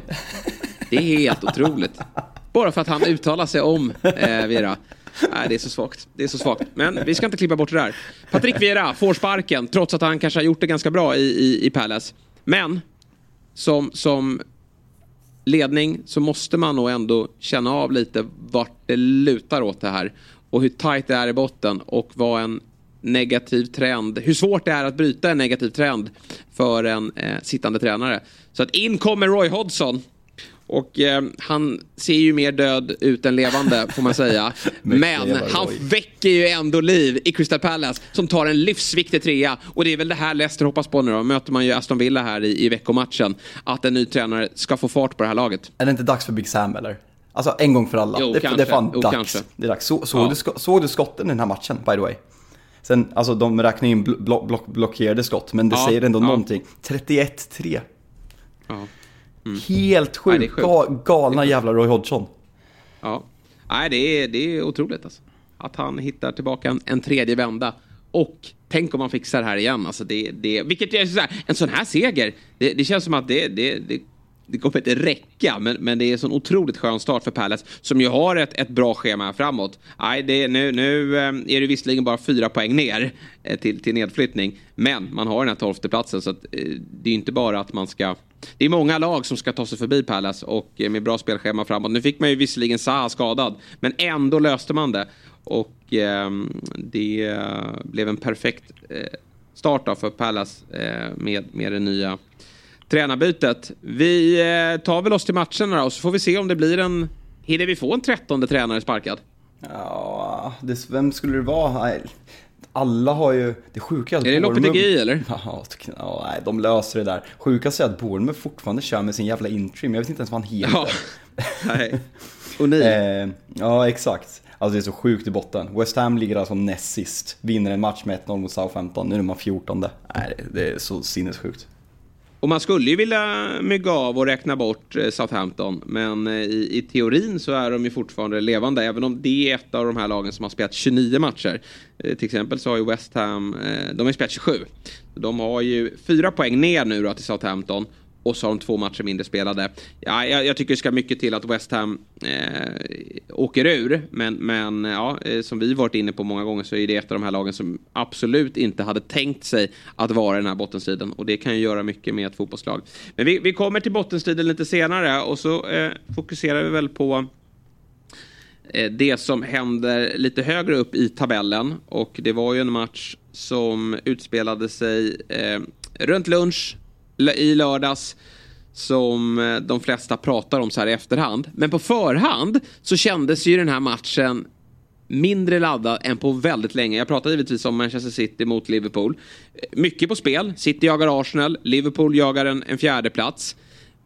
Det är helt otroligt. Bara för att han uttalar sig om eh, Vera. Nej, det är så svagt. Det är så svagt. Men vi ska inte klippa bort det där. Patrik Vera får sparken trots att han kanske har gjort det ganska bra i, i, i Palace. Men som, som ledning så måste man nog ändå känna av lite vart det lutar åt det här. Och hur tajt det är i botten och vad en negativ trend, hur svårt det är att bryta en negativ trend för en eh, sittande tränare. Så att in kommer Roy Hodgson. Och eh, han ser ju mer död ut än levande får man säga. Men han väcker ju ändå liv i Crystal Palace som tar en livsviktig trea. Och det är väl det här Leicester hoppas på nu då. Möter man ju Aston Villa här i, i veckomatchen. Att en ny tränare ska få fart på det här laget. Är det inte dags för Big Sam eller? Alltså en gång för alla. Jo, det, kanske. det är fan jo, dags. Kanske. Det är dags. Så, såg, ja. du, såg du skotten i den här matchen by the way? Sen, alltså de räknar in blo blo blockerade skott, men det ja, säger ändå ja. någonting. 31-3. Ja. Mm. Helt sjukt. Nej, Ga galna jävla Roy Hodgson. Ja. Nej, det är, det är otroligt alltså. Att han hittar tillbaka en, en tredje vända. Och tänk om han fixar det här igen. Alltså det, det, vilket är så här, en sån här seger. Det, det känns som att det, det, det det kommer inte räcka, men, men det är en sån otroligt skön start för Palace som ju har ett, ett bra schema framåt. Aj, det, nu, nu eh, är det visserligen bara fyra poäng ner eh, till, till nedflyttning, men man har den här tolfte platsen så att, eh, det är inte bara att man ska det är många lag som ska ta sig förbi Palace och med bra spelschema framåt. Nu fick man ju visserligen Zaha skadad, men ändå löste man det. Och ehm, eh, det blev en perfekt eh, start för Palace eh, med, med det nya tränarbytet. Vi eh, tar väl oss till matcherna då, så får vi se om det blir en... Hinner vi få en trettonde tränare sparkad? Ja, det, vem skulle det vara? alla har ju, det sjuka är att Är det Lopetegui eller? Ja, ja, nej, de löser det där. Sjukast är att Bournemouth fortfarande kör med sin jävla interim, jag vet inte ens vad han heter. Ja, nej. Och ni? eh, ja, exakt. Alltså det är så sjukt i botten. West Ham ligger alltså näst sist. Vinner en match med 1-0 mot Southampton. Nu är man 14. Nej, det är så sinnessjukt. Och man skulle ju vilja mygga av och räkna bort eh, Southampton. Men eh, i, i teorin så är de ju fortfarande levande. Även om det är ett av de här lagen som har spelat 29 matcher. Eh, till exempel så har ju West Ham, de har ju spelat 27. De har ju fyra poäng ner nu då till Southampton och så har de två matcher mindre spelade. Ja, jag, jag tycker det ska mycket till att West Ham eh, åker ur. Men, men ja, eh, som vi varit inne på många gånger så är det ett av de här lagen som absolut inte hade tänkt sig att vara i den här bottenstriden. Och det kan ju göra mycket med ett fotbollslag. Men vi, vi kommer till bottenstriden lite senare och så eh, fokuserar vi väl på eh, det som händer lite högre upp i tabellen. Och det var ju en match som utspelade sig eh, runt lunch i lördags som eh, de flesta pratar om så här i efterhand. Men på förhand så kändes ju den här matchen mindre laddad än på väldigt länge. Jag pratar givetvis om Manchester City mot Liverpool. Eh, mycket på spel. City jagar Arsenal, Liverpool jagar en, en fjärde plats.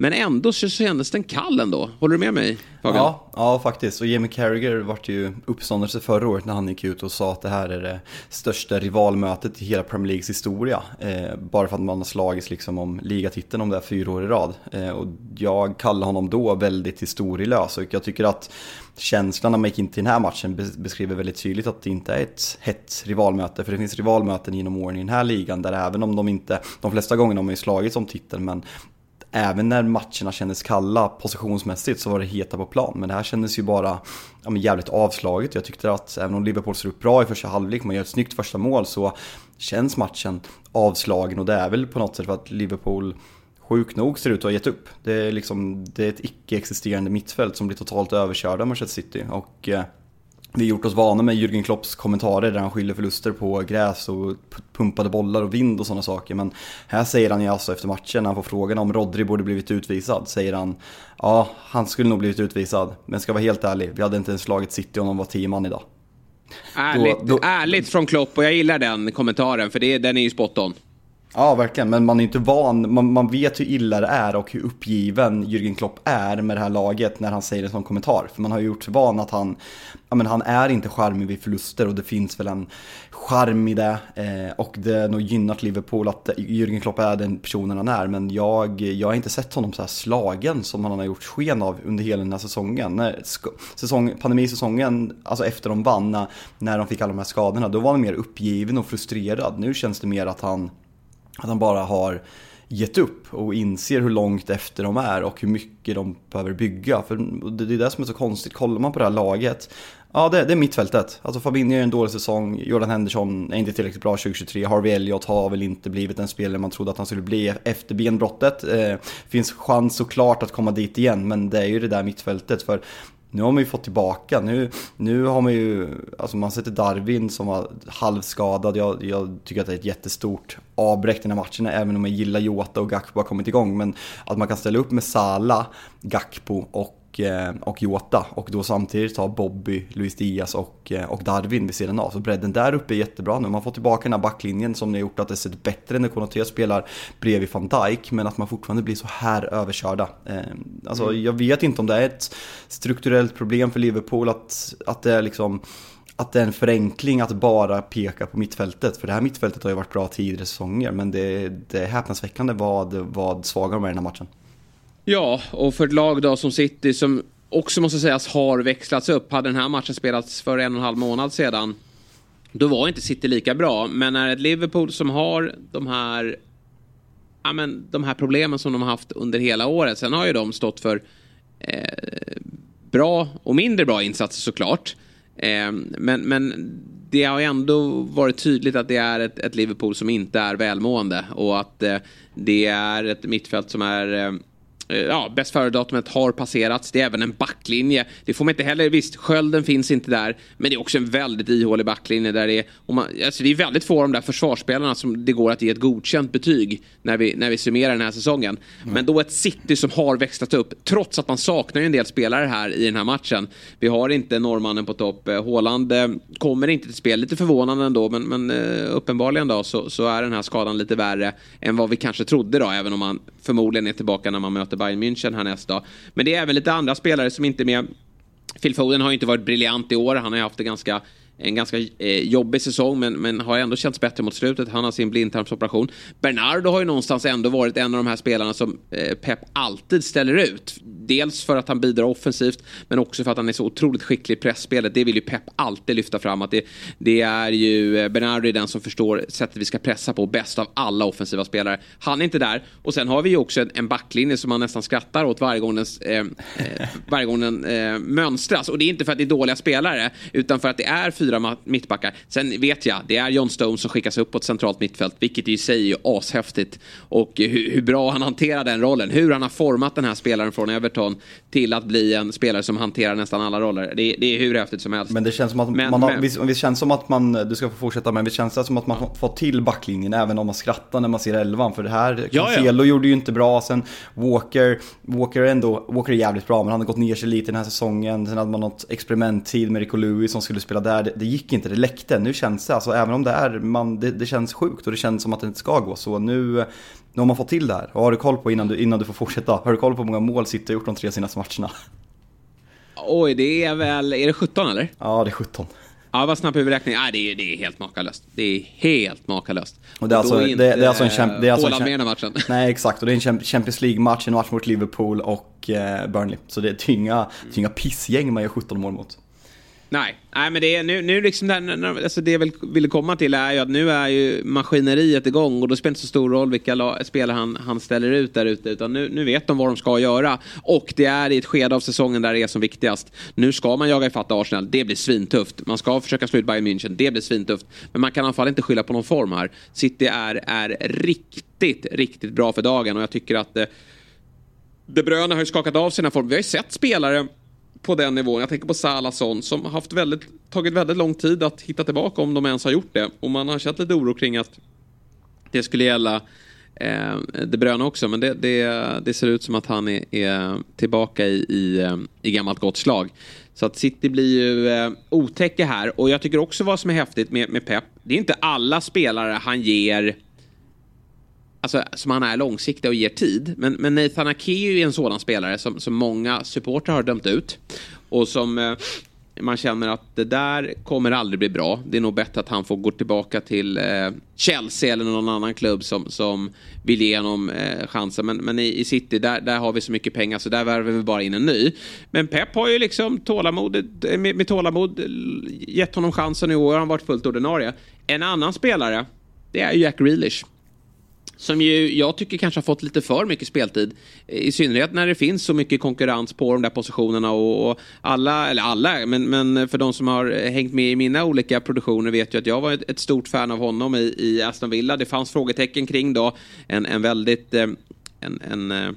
Men ändå så kändes den kall ändå. Håller du med mig? Fabian? Ja, ja, faktiskt. Och Jamie Carragher vart ju uppståndelse förra året när han gick ut och sa att det här är det största rivalmötet i hela Premier Leagues historia. Eh, bara för att man har slagits liksom om ligatiteln om det här fyra år i rad. Eh, och jag kallar honom då väldigt historielös och jag tycker att känslan när man gick in till den här matchen beskriver väldigt tydligt att det inte är ett hett rivalmöte. För det finns rivalmöten genom åren i den här ligan där även om de inte, de flesta gångerna har man ju slagits om titeln, men även när matcherna kändes kalla positionsmässigt så var det heta på plan. Men det här kändes ju bara ja, men jävligt avslaget. Jag tyckte att även om Liverpool ser upp bra i första halvlek, man gör ett snyggt första mål så känns matchen avslagen och det är väl på något sätt för att Liverpool sjukt nog ser ut att ha gett upp. Det är, liksom, det är ett icke-existerande mittfält som blir totalt överkörda av Manchester City. Och eh, vi gjort oss vana med Jürgen Klopps kommentarer där han skyller förluster på gräs och pumpade bollar och vind och sådana saker. Men här säger han ju alltså efter matchen, när han får frågan om Rodri borde blivit utvisad, säger han ja, han skulle nog blivit utvisad. Men ska vara helt ärlig, vi hade inte ens slagit City om de var tio man idag. Ärligt, då, då... ärligt från Klopp och jag gillar den kommentaren för det, den är ju spot on. Ja, verkligen. Men man är inte van. Man, man vet hur illa det är och hur uppgiven Jürgen Klopp är med det här laget när han säger en sån kommentar. För man har ju gjort sig van att han, ja men han är inte charmig vid förluster och det finns väl en charm i det. Eh, och det har nog gynnat Liverpool att Jürgen Klopp är den personen han är. Men jag, jag har inte sett honom så här slagen som han har gjort sken av under hela den här säsongen. När, säsong, pandemisäsongen, alltså efter de vann, när, när de fick alla de här skadorna, då var han mer uppgiven och frustrerad. Nu känns det mer att han att han bara har gett upp och inser hur långt efter de är och hur mycket de behöver bygga. För det är det som är så konstigt, kollar man på det här laget Ja, det, det är mittfältet. Alltså Fabinho är en dålig säsong, Jordan Henderson är inte tillräckligt bra 2023, Harvey Elliott har väl inte blivit den spelare man trodde att han skulle bli efter benbrottet. Eh, finns chans såklart att komma dit igen, men det är ju det där mittfältet. För nu har man ju fått tillbaka, nu, nu har man ju, alltså man sätter Darwin som var halvskadad, jag, jag tycker att det är ett jättestort avbräck den här matchen, även om jag gillar Jota och Gakpo har kommit igång, men att man kan ställa upp med Sala, Gakpo och och, eh, och Jota och då samtidigt ha Bobby, Luis Diaz och, eh, och Darwin vid sidan av. Så bredden där uppe är jättebra nu. Man får tillbaka den här backlinjen som har gjort att det ser bättre när Konaté spelar bredvid van Dijk men att man fortfarande blir så här överkörda. Eh, alltså mm. jag vet inte om det är ett strukturellt problem för Liverpool att, att det är liksom att det är en förenkling att bara peka på mittfältet. För det här mittfältet har ju varit bra tidigare säsonger men det, det är häpnadsväckande vad, vad svaga de är i den här matchen. Ja, och för ett lag då som City som också måste sägas har växlats upp. Hade den här matchen spelats för en och en halv månad sedan då var inte City lika bra. Men när ett Liverpool som har de här, ja, men, de här problemen som de har haft under hela året. Sen har ju de stått för eh, bra och mindre bra insatser såklart. Eh, men, men det har ju ändå varit tydligt att det är ett, ett Liverpool som inte är välmående. Och att eh, det är ett mittfält som är Eh, ja, bäst före-datumet har passerats. Det är även en backlinje. Det får man inte heller, visst, skölden finns inte där. Men det är också en väldigt ihålig backlinje där det är, och man, alltså det är väldigt få av de där försvarsspelarna som det går att ge ett godkänt betyg när vi, när vi summerar den här säsongen. Mm. Men då ett City som har växlat upp, trots att man saknar ju en del spelare här i den här matchen. Vi har inte norrmannen på topp. Eh, Håland eh, kommer inte till spel, lite förvånande ändå, men, men uppenbarligen då så, så är den här skadan lite värre än vad vi kanske trodde då, även om man förmodligen är tillbaka när man möter Bayern München härnäst då. Men det är även lite andra spelare som inte är med. Phil Foden har ju inte varit briljant i år. Han har ju haft det ganska en ganska eh, jobbig säsong men, men har ändå känts bättre mot slutet. Han har sin blindtarmsoperation. Bernardo har ju någonstans ändå varit en av de här spelarna som eh, Pep alltid ställer ut. Dels för att han bidrar offensivt men också för att han är så otroligt skicklig i pressspelet. Det vill ju Pep alltid lyfta fram. Att det, det är ju eh, Bernardo är den som förstår sättet vi ska pressa på bäst av alla offensiva spelare. Han är inte där. Och sen har vi ju också en, en backlinje som man nästan skrattar åt varje gång den, eh, eh, varje gång den eh, mönstras. Och det är inte för att det är dåliga spelare utan för att det är fyra fyra mittbackar. Sen vet jag, det är John Stones som skickas upp på ett centralt mittfält, vilket i sig är ashäftigt. Och hur, hur, bra han hanterar den rollen, hur han har format den här spelaren från Everton till att bli en spelare som hanterar nästan alla roller. Det, det är hur häftigt som helst. Men det känns som att men, man har, men, visst, visst känns som att man, du ska få fortsätta, men det känns som att man ja. fått till backlinjen även om man skrattar när man ser elvan. För det här, Cancelo ja, gjorde ju inte bra, sen Walker, Walker ändå, Walker är jävligt bra, men han har gått ner sig lite den här säsongen. Sen hade man något experimenttid med Rico Lewis som skulle spela där. Det, det, gick inte, det läckte. Nu känns det, alltså även om det är, man, det, det, känns sjukt och det känns som att det inte ska gå så. Nu, nu har man fått till det här. Och har du koll på innan du, innan du får fortsätta, har du koll på hur många mål City har gjort de tre senaste matcherna? Oj, det är väl, är det 17 eller? Ja, det är 17. Ja, vad snabb huvudräkning. Nej, det är, det är helt makalöst. Det är helt makalöst. Och det är alltså, det, det är alltså en kämp, det är alltså en matchen. Nej, exakt. Och det är en Champions League-match, en match mot Liverpool och eh, Burnley. Så det är inga, inga pissgäng man gör 17 mål mot. Nej, nej men det är nu, nu liksom där, alltså det jag vill, ville komma till är ju att nu är ju maskineriet igång och då spelar det inte så stor roll vilka spelare han, han ställer ut där ute utan nu, nu vet de vad de ska göra och det är i ett skede av säsongen där det är som viktigast. Nu ska man jaga ifatt Arsenal, det blir svintufft. Man ska försöka slå ut Bayern München, det blir svintufft. Men man kan i alla fall inte skylla på någon form här. City är, är riktigt, riktigt bra för dagen och jag tycker att eh, De Bruyne har ju skakat av sina form. Vi har ju sett spelare på den nivån. Jag tänker på Salason som har haft väldigt, tagit väldigt lång tid att hitta tillbaka om de ens har gjort det. Och man har känt lite oro kring att det skulle gälla eh, De Bruyne också. Men det, det, det, ser ut som att han är, är tillbaka i, i, eh, i gammalt gott slag. Så att City blir ju eh, otäcka här. Och jag tycker också vad som är häftigt med, med Pep. Det är inte alla spelare han ger alltså, som han är långsiktig och ger tid. Men, men Nathan Ake är ju en sådan spelare som, som många supportrar har dömt ut. Och som eh, man känner att det där kommer aldrig bli bra. Det är nog bättre att han får gå tillbaka till eh, Chelsea eller någon annan klubb som, som vill ge honom eh, chansen. Men, men i, i, City, där, där har vi så mycket pengar så där värver vi bara in en ny. Men Pep har ju liksom tålamod, eh, med, med tålamod eh, gett honom chansen i år. Han har varit fullt ordinarie. En annan spelare, det är Jack Grealish. Som ju jag tycker kanske har fått lite för mycket speltid. I synnerhet när det finns så mycket konkurrens på de där positionerna och, och alla, eller alla, men, men för de som har hängt med i mina olika produktioner vet ju att jag var ett, ett stort fan av honom i, i, Aston Villa. Det fanns frågetecken kring då en, en väldigt, eh, en, en eh,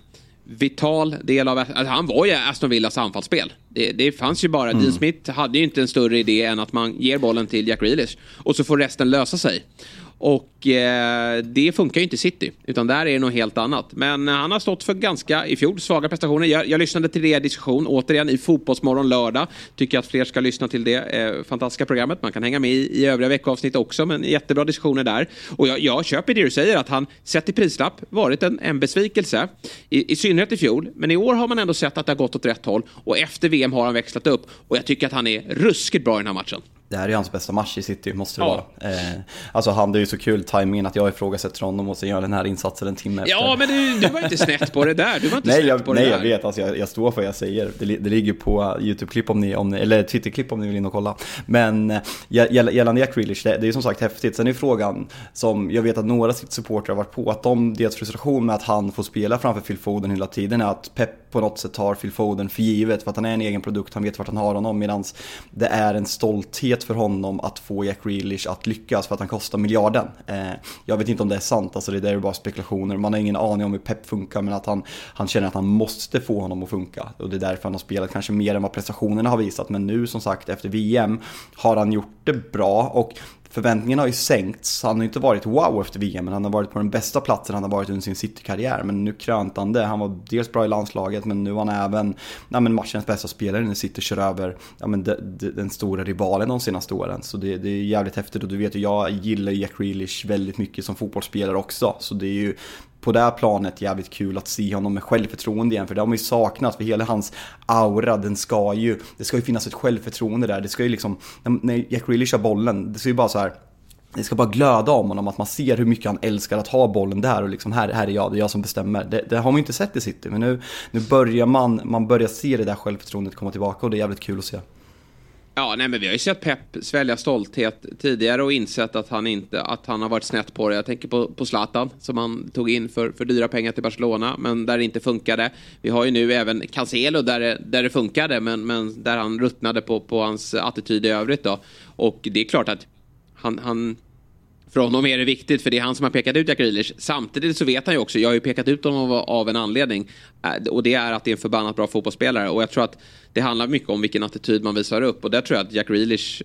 vital del av... Alltså han var ju Aston Villas anfallsspel. Det, det fanns ju bara... Mm. Dean Smith hade ju inte en större idé än att man ger bollen till Jack Grealish. Och så får resten lösa sig. Och eh, det funkar ju inte i City, utan där är det något helt annat. Men eh, han har stått för ganska, i fjol, svaga prestationer. Jag, jag lyssnade till det diskussion, återigen i Fotbollsmorgon lördag. Tycker att fler ska lyssna till det eh, fantastiska programmet. Man kan hänga med i, i övriga veckoavsnitt också, men jättebra diskussioner där. Och jag, jag köper det du säger, att han sett i prislapp varit en, en besvikelse. I, I synnerhet i fjol, men i år har man ändå sett att det har gått åt rätt håll. Och efter VM har han växlat upp. Och jag tycker att han är ruskigt bra i den här matchen. Det här är hans bästa match i City, måste det ja. vara. Eh, alltså han, det är ju så kul timingen att jag ifrågasätter honom och sen gör den här insatsen en timme efter. Ja, men du, du var inte snett på det där. Du var inte nej, snett jag, på nej, det där. Nej, jag vet. Alltså, jag, jag står för vad jag säger. Det, det ligger på YouTube-klipp om ni, om ni, eller Twitter-klipp om ni vill in och kolla. Men eh, gällande Jack Grealish, det, det är ju som sagt häftigt. Sen är frågan, som jag vet att några supportrar har varit på, att de, deras frustration med att han får spela framför Phil Foden hela tiden är att Pep på något sätt tar Phil Foden för givet, för att han är en egen produkt, han vet vart han har honom, medan det är en stolthet för honom att få Jack Grealish att lyckas för att han kostar miljarden. Eh, jag vet inte om det är sant, alltså det där är bara spekulationer. Man har ingen aning om hur Pep funkar men att han, han känner att han måste få honom att funka. Och det är därför han har spelat kanske mer än vad prestationerna har visat. Men nu som sagt efter VM har han gjort det bra och förväntningarna har ju sänkts. Han har ju inte varit wow efter VM, men han har varit på den bästa platsen han har varit under sin City-karriär. Men nu krönte han det. Han var dels bra i landslaget, men nu var han även ja, men matchens bästa spelare när City kör över ja, men de, de, den stora rivalen de senaste åren. Så det, det, är jävligt häftigt och du vet ju, jag gillar Jack Grealish väldigt mycket som fotbollsspelare också. Så det är ju på det här planet jävligt kul att se honom med självförtroende igen. För det har man ju saknat, för hela hans aura, den ska ju, det ska ju finnas ett självförtroende där. Det ska ju liksom, när Jack Grealish har bollen, det ska ju bara så här det ska bara glöda om honom, att man ser hur mycket han älskar att ha bollen där och liksom här, här är jag, det är jag som bestämmer. Det, det har man ju inte sett i City, men nu, nu börjar man, man börjar se det där självförtroendet komma tillbaka och det är jävligt kul att se. Ja, nej men vi har ju sett Pep svälja stolthet tidigare och insett att han inte, att han har varit snett på det. Jag tänker på, på Zlatan som han tog in för, för dyra pengar till Barcelona, men där det inte funkade. Vi har ju nu även Cancelo där det, där det funkade, men, men där han ruttnade på, på hans attityd i övrigt då. Och det är klart att han, han för honom är det viktigt för det är han som har pekat ut Jack Grealish. Samtidigt så vet han ju också, jag har ju pekat ut honom av, av en anledning. Eh, och det är att det är en förbannat bra fotbollsspelare. Och jag tror att det handlar mycket om vilken attityd man visar upp. Och där tror jag att Jack Grealish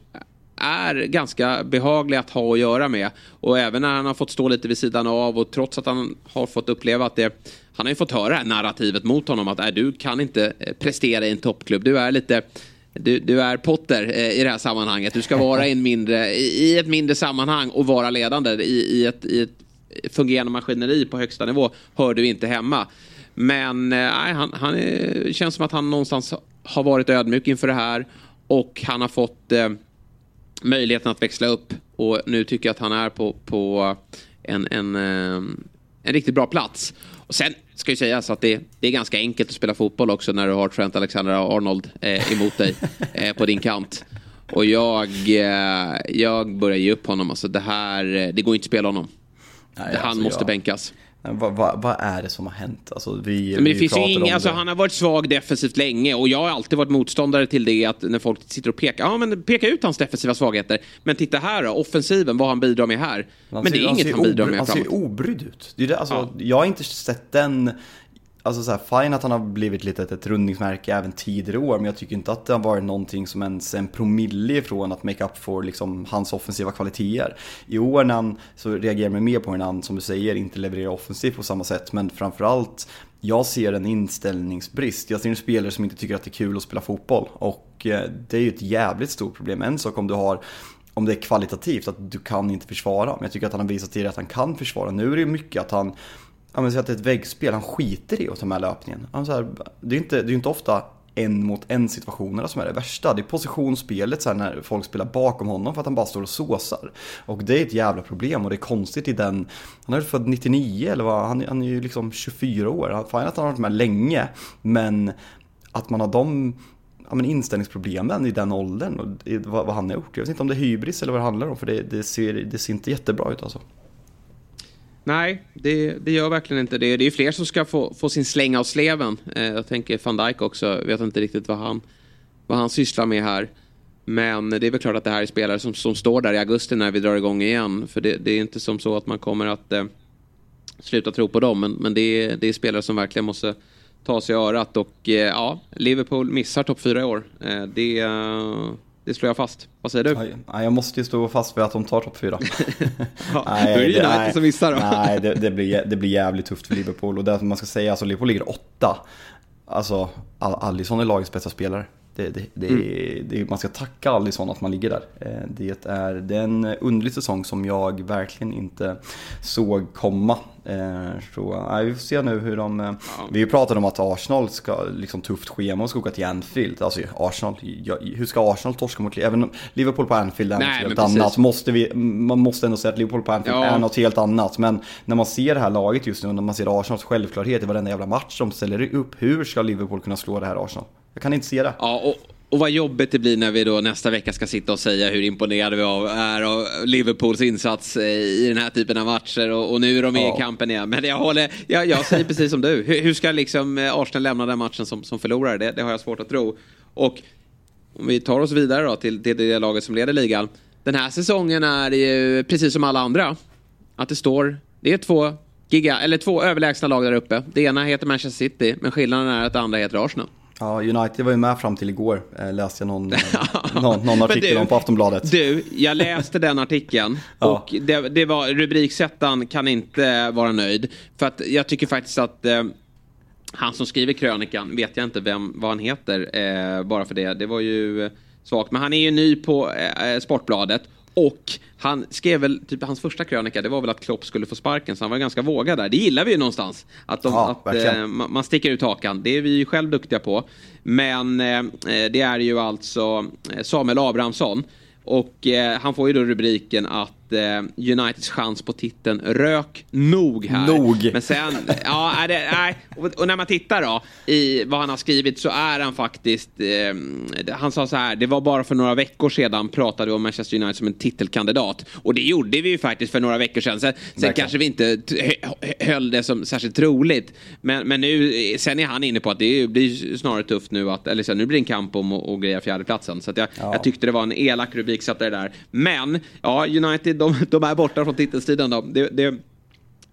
är ganska behaglig att ha att göra med. Och även när han har fått stå lite vid sidan av och trots att han har fått uppleva att det han har ju fått höra det här narrativet mot honom att äh, du kan inte eh, prestera i en toppklubb. Du är lite du, du, är Potter eh, i det här sammanhanget. Du ska vara i, en mindre, i, i ett mindre sammanhang och vara ledande i, i, ett, i ett fungerande maskineri på högsta nivå. Hör du inte hemma. Men eh, han, han är, känns som att han någonstans har varit ödmjuk inför det här. Och han har fått eh, möjligheten att växla upp. Och nu tycker jag att han är på, på en, en, eh, en riktigt bra plats. Och sen ska ju sägas att det, det, är ganska enkelt att spela fotboll också när du har Trent Alexander-Arnold eh, emot dig eh, på din kant. Och jag, eh, jag börjar ge upp honom. Alltså det här, eh, det går inte att spela honom. Nej, han alltså måste jag... bänkas. Vad, vad, vad, är det som har hänt? Alltså, vi, men det vi finns ju inga, alltså, han har varit svag defensivt länge och jag har alltid varit motståndare till det att när folk sitter och pekar, ja men peka ut hans defensiva svagheter. Men titta här då, offensiven, vad han bidrar med här. men det är inget han, han bidrar med Han ser obrydd ut. Det är det, alltså, ja. Jag har inte sett den Alltså så här, fine att han har blivit lite ett rundningsmärke även tidigare år, men jag tycker inte att det har varit någonting som ens en promille ifrån att make up for liksom hans offensiva kvaliteter. I år när han, så reagerar man mer på när han, som du säger, inte levererar offensivt på samma sätt, men framförallt jag ser en inställningsbrist. Jag ser en spelare som inte tycker att det är kul att spela fotboll och eh, det är ju ett jävligt stort problem. En sak om du har om det är kvalitativt, att du kan inte försvara. Men jag tycker att han har visat tidigare att han kan försvara. Nu är det mycket att han men säg att det är ett väggspel, han skiter i att ta med löpningen. Han så här, det är ju inte, inte ofta en mot en situationerna som är det värsta. Det är positionsspelet så här, när folk spelar bakom honom för att han bara står och såsar. Och det är ett jävla problem och det är konstigt i den, han är född 99 eller vad, han, han är ju liksom 24 år. Fine att han har varit med länge, men att man har de ja, men inställningsproblemen i den åldern och vad, vad, han har gjort. Jag vet inte om det är hybris eller vad det handlar om för det, det, ser, det ser inte jättebra ut alltså. Nej, det, det, gör verkligen inte det. Det är fler som ska få, få sin släng av sleven. Eh, jag tänker van Dijk också. Jag vet inte riktigt vad han, vad han sysslar med här. Men det är väl klart att det här är spelare som, som står där i augusti när vi drar igång igen. För det, det är inte som så att man kommer att eh, sluta tro på dem. Men, men det, är, det är spelare som verkligen måste ta sig i örat. Och eh, ja, Liverpool missar topp fyra i år. Eh, det eh, det slår jag fast. Vad säger du? Ja, jag måste ju stå fast vid att de tar topp fyra. ja, nej, då är det United nej, som missar då. nej, det, det, blir, det blir jävligt tufft för Liverpool. Och det man ska säga, alltså Liverpool ligger åtta. Alltså, Alisson är lagets bästa spelare. Det, det, det, mm. det, man ska tacka Alisson att man ligger där. Eh, det är, det är en underlig säsong som jag verkligen inte såg komma. Eh, så ja, vi får se nu hur de... Eh, ja. Vi pratade om att Arsenal ska liksom tufft schema och ska åka till Anfield. Alltså Arsenal, hur ska Arsenal torska mot Även Liverpool på Anfield är något helt annat. Måste vi, man måste ändå säga att Liverpool på Anfield ja. är något helt annat. Men när man ser det här laget just nu, när man ser Arsenals självklarhet i varenda jävla match de ställer upp. Hur ska Liverpool kunna slå det här Arsenal? Jag kan inte se det. Ja, och, och vad jobbigt det blir när vi då nästa vecka ska sitta och säga hur imponerade vi är av Liverpools insats eh, i den här typen av matcher och, och nu är de med ja. i kampen igen. Men jag, håller, jag, jag säger precis som du. Hur, hur, ska liksom eh, Arsenal lämna den matchen som, som förlorare? Det, det, har jag svårt att tro. Och om vi tar oss vidare då till, till det laget som leder ligan. Den här säsongen är ju precis som alla andra. Att det står, det är två giga, eller två överlägsna lag där uppe. Det ena heter Manchester City, men skillnaden är att det andra heter Arsenal. Ja, United var ju med fram till igår, eh, läste jag någon, någon, någon artikel du, om på Aftonbladet. Du, jag läste den artikeln ja. och det, det var, rubriksättaren kan inte vara nöjd. För att jag tycker faktiskt att eh, han som skriver krönikan, vet jag inte vem, vad han heter, eh, bara för det. Det var ju eh, svagt. Men han är ju ny på eh, Sportbladet och han skrev väl, typ hans första krönika, det var väl att Klopp skulle få sparken, så han var ganska vågad där. Det gillar vi ju någonstans. Att, de, ja, att eh, man sticker ut hakan, det är vi ju själv duktiga på. Men eh, det är ju alltså eh, Samuel Abrahamsson. Och eh, han får ju då rubriken att att eh, Uniteds chans på titeln rök nog här. Nog. Men sen, ja, är det, nej. Och, och när man tittar då i vad han har skrivit så är han faktiskt, eh, han sa så här, det var bara för några veckor sedan pratade vi om Manchester United som en titelkandidat. Och det gjorde vi ju faktiskt för några veckor sedan. Sen, sen kanske vi inte höll det som särskilt troligt. Men, men nu, sen är han inne på att det blir snarare tufft nu att, eller så, nu blir det en kamp om att greja fjärdeplatsen. Så jag, jag tyckte det var en elak rubriksättare där. Men, ja, United, de, de är borta från titelstriden då. Det, det,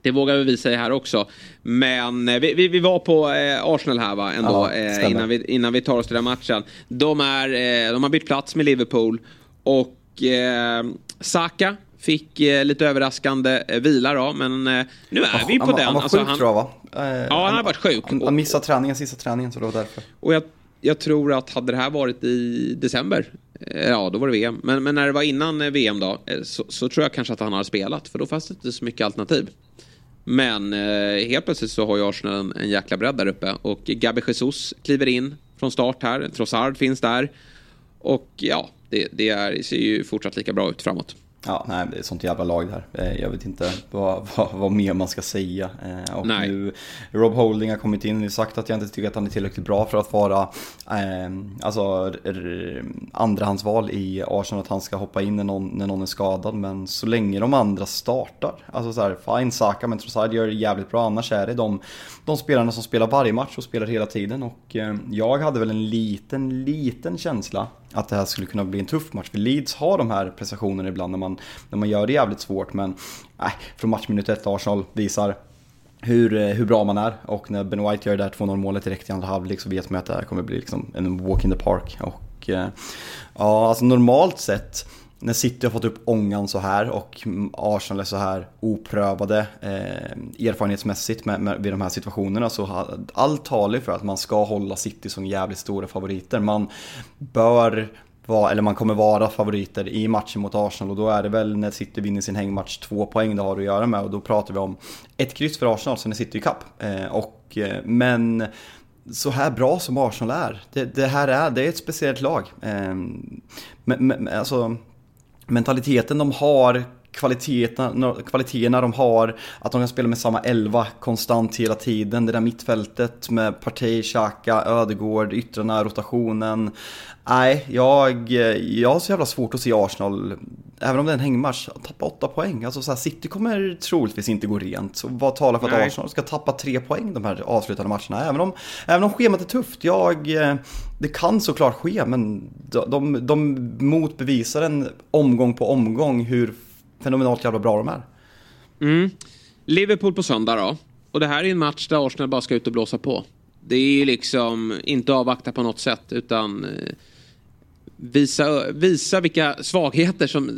det vågar vi säga här också. Men eh, vi, vi, vi var på eh, Arsenal här va, ändå, Ja, eh, innan, vi, innan vi tar oss till den matchen. De, är, eh, de har bytt plats med Liverpool och eh, Saka fick eh, lite överraskande eh, vila då, men eh, nu är vi på han, den. Han var Alltså, sjuk tror jag va? Eh, Ja, han har varit sjuk. Han, han missade träningen, sista träningen, så det var därför. Och jag, jag tror att hade det här varit i december, Eh, ja då var det VM. Men, men när det var innan eh, VM då, eh, så, så tror jag kanske att han har spelat. För då fanns det inte så mycket alternativ. Men eh, helt plötsligt så har ju Arsenal en, en jäkla bredd där uppe. Och Gabi Jesus kliver in från start här. Trossard finns där. Och ja, det, det är, ser ju fortsatt lika bra ut framåt. Ja, nej, det är ett sånt jävla lag där. Eh, Jag vet inte vad, vad, vad mer man ska säga. Eh, Och Nej. nu, Rob Holding har kommit in och sagt att jag inte tycker att han är tillräckligt bra för att vara eh, alltså, andrahandsval i Arsenal, att han ska hoppa in när någon, när någon är skadad. Men så länge de andra startar, alltså så här, fine Saka, men Trossard gör det jävligt bra. Annars är det de, de spelarna som spelar varje match och spelar hela tiden. Och eh, jag hade väl en liten, liten känsla att det här skulle kunna bli en tuff match. För Leeds har de här prestationerna ibland när man, när man gör det jävligt svårt. Men äh, från matchminut ett Arsenal visar hur, eh, hur bra man är. Och när Ben White gör det där 2-0 målet direkt i andra halvlek så vet man att det här kommer bli liksom en walk in the park. Och eh, ja, alltså normalt sett när City har fått upp ångan så här och Arsenal är så här oprövade eh, erfarenhetsmässigt med, med, vid de här situationerna så har allt talar för att man ska hålla City som jävligt stora favoriter. Man bör vara, eller man kommer vara favoriter i matchen mot Arsenal och då är det väl när City vinner sin hängmatch två poäng det har att göra med och då pratar vi om ett kryss för Arsenal sen är City i kapp. Eh, och, eh, men så här bra som Arsenal är, det, det här är, det är ett speciellt lag. Eh, men, men, alltså, mentaliteten de har, kvaliteterna, kvaliteterna de har, att de kan spela med samma elva konstant hela tiden. Det där mittfältet med Partey, Xhaka, Ödegård, yttrarna, rotationen. Nej, jag, jag har så jävla svårt att se Arsenal, även om det är en hängmatch, tappa åtta poäng. Alltså så här, City kommer troligtvis inte gå rent. Så vad talar för att Nej. Arsenal ska tappa tre poäng de här avslutande matcherna? Även om, även om schemat är tufft. Jag, eh, det kan såklart ske, men de, de, de motbevisar en omgång på omgång hur fenomenalt jävla bra de är. Mm. Liverpool på söndag då. Och det här är en match där Arsenal bara ska ut och blåsa på. Det är ju liksom inte avvakta på något sätt utan eh, visa, visa vilka svagheter som,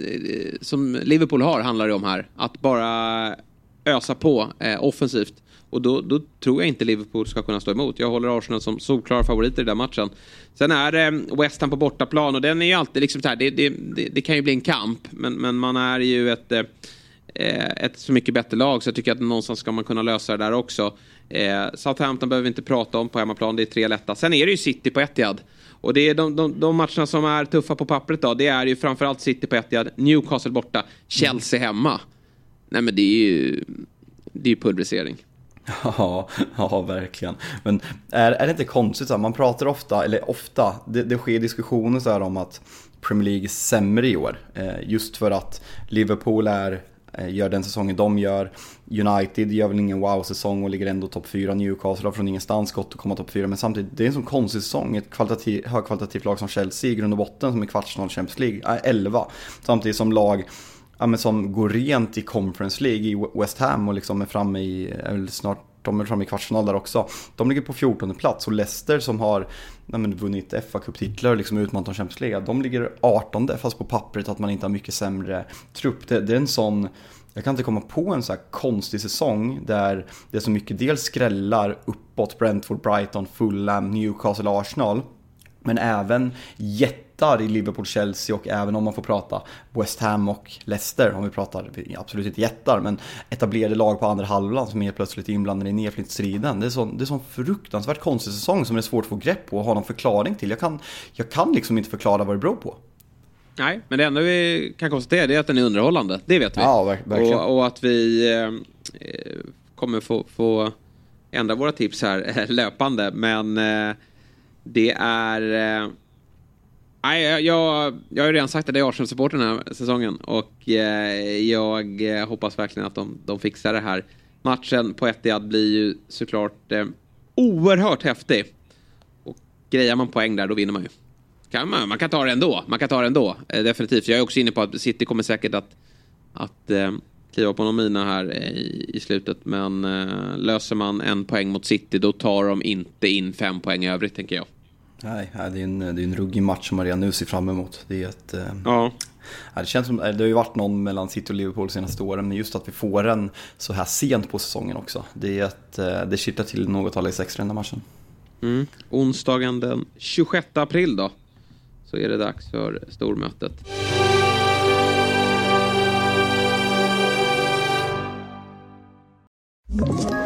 eh, som Liverpool har handlar det om här. Att bara ösa på eh, offensivt. Och då, då tror jag inte Liverpool ska kunna stå emot. Jag håller Arsenal som solklara favoriter i den matchen. Sen är det West Ham på bortaplan och den är ju alltid liksom så här, det, det, det, det kan ju bli en kamp. Men, men man är ju ett, eh, ett så mycket bättre lag så jag tycker att någonstans ska man kunna lösa det där också. Eh, Southampton behöver vi inte prata om på hemmaplan, det är tre lätta. Sen är det ju City på Etihad. Och det är de, de, de matcherna som är tuffa på pappret då, det är ju framförallt City på Etihad, Newcastle borta, Chelsea hemma. Nej men det är ju, det är ju pulverisering. Ja, ja, verkligen. Men är, är det inte konstigt så här, man pratar ofta, eller ofta, det, det sker diskussioner så här om att Premier League är sämre i år. Eh, just för att Liverpool är, eh, gör den säsongen de gör. United gör väl ingen wow-säsong och ligger ändå topp 4. Newcastle har från ingenstans gått att komma topp 4. Men samtidigt, det är en sån konstig säsong. Ett kvalitativ, högkvalitativt lag som Chelsea i grund och botten som är kvartsfinal Champions League, är 11. Samtidigt som lag ja, men som går rent i Conference League i West Ham och liksom är framme i, är väl snart, de är framme i kvartsfinal där också. De ligger på 14 plats och Leicester som har nej men vunnit fa kupptitlar och liksom utmanat om Champions League, de ligger 18 fast på pappret att man inte har mycket sämre trupp. Det, det är en sån jag kan inte komma på en så här konstig säsong där det är så mycket dels skrällar uppåt Brentford, Brighton, Fulham, Newcastle, Arsenal. Men även jätte jättar i Liverpool, Chelsea och även om man får prata West Ham och Leicester, om vi pratar, absolut inte jättar, men etablerade lag på andra halvan som är helt plötsligt inblandade i nedflyttstriden. Det är sån, det är sån fruktansvärt konstig säsong som det är svårt att få grepp på och ha någon förklaring till. Jag kan, jag kan liksom inte förklara vad det beror på. Nej, men det enda vi kan konstatera är att den är underhållande. Det vet vi. Ja, verk verkligen. Och, och, att vi eh, kommer få, få ändra våra tips här löpande. Men eh, det är... Eh, Nej, jag, jag, jag har ju redan sagt att det är Arsenal-supporter den här säsongen. Och eh, jag eh, hoppas verkligen att de, de fixar det här. Matchen på Etihad blir ju såklart eh, oerhört häftig. Och grejar man poäng där, då vinner man ju. Kan man, man kan ta det ändå. Man kan ta det ändå, eh, definitivt. Jag är också inne på att City kommer säkert att, att eh, kliva på någon mina här eh, i, i slutet. Men eh, löser man en poäng mot City, då tar de inte in fem poäng i övrigt, tänker jag. Nej, det är en, det är en ruggig match som man redan nu ser fram emot. Det, är ett, eh, ja. det känns som, det har ju varit någon mellan City och Liverpool de senaste åren, men just att vi får den så här sent på säsongen också. Det, är ett, eh, det kittlar till något alldeles extra den här matchen. Mm. Onsdagen den 26 april då, så är det dags för stormötet. Ett